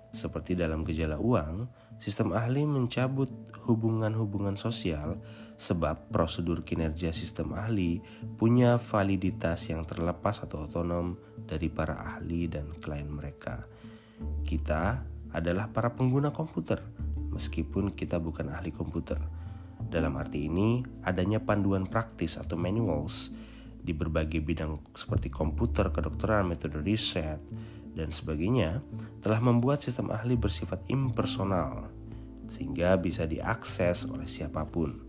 Seperti dalam gejala uang, sistem ahli mencabut hubungan-hubungan sosial sebab prosedur kinerja sistem ahli punya validitas yang terlepas atau otonom dari para ahli dan klien mereka. Kita adalah para pengguna komputer, meskipun kita bukan ahli komputer. Dalam arti ini, adanya panduan praktis atau manuals di berbagai bidang seperti komputer, kedokteran, metode riset, dan sebagainya telah membuat sistem ahli bersifat impersonal sehingga bisa diakses oleh siapa pun.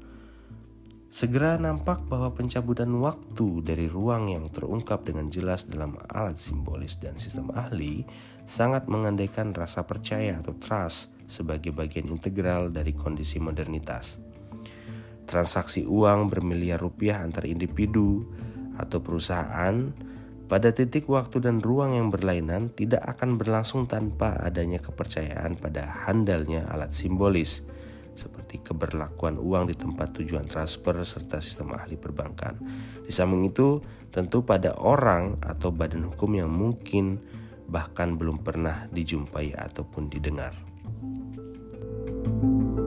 Segera nampak bahwa pencabutan waktu dari ruang yang terungkap dengan jelas dalam alat simbolis dan sistem ahli sangat mengandaikan rasa percaya atau trust sebagai bagian integral dari kondisi modernitas. Transaksi uang bermiliar rupiah antar individu atau perusahaan pada titik waktu dan ruang yang berlainan tidak akan berlangsung tanpa adanya kepercayaan pada handalnya alat simbolis seperti keberlakuan uang di tempat tujuan transfer serta sistem ahli perbankan. Di samping itu, tentu pada orang atau badan hukum yang mungkin bahkan belum pernah dijumpai ataupun didengar. thank you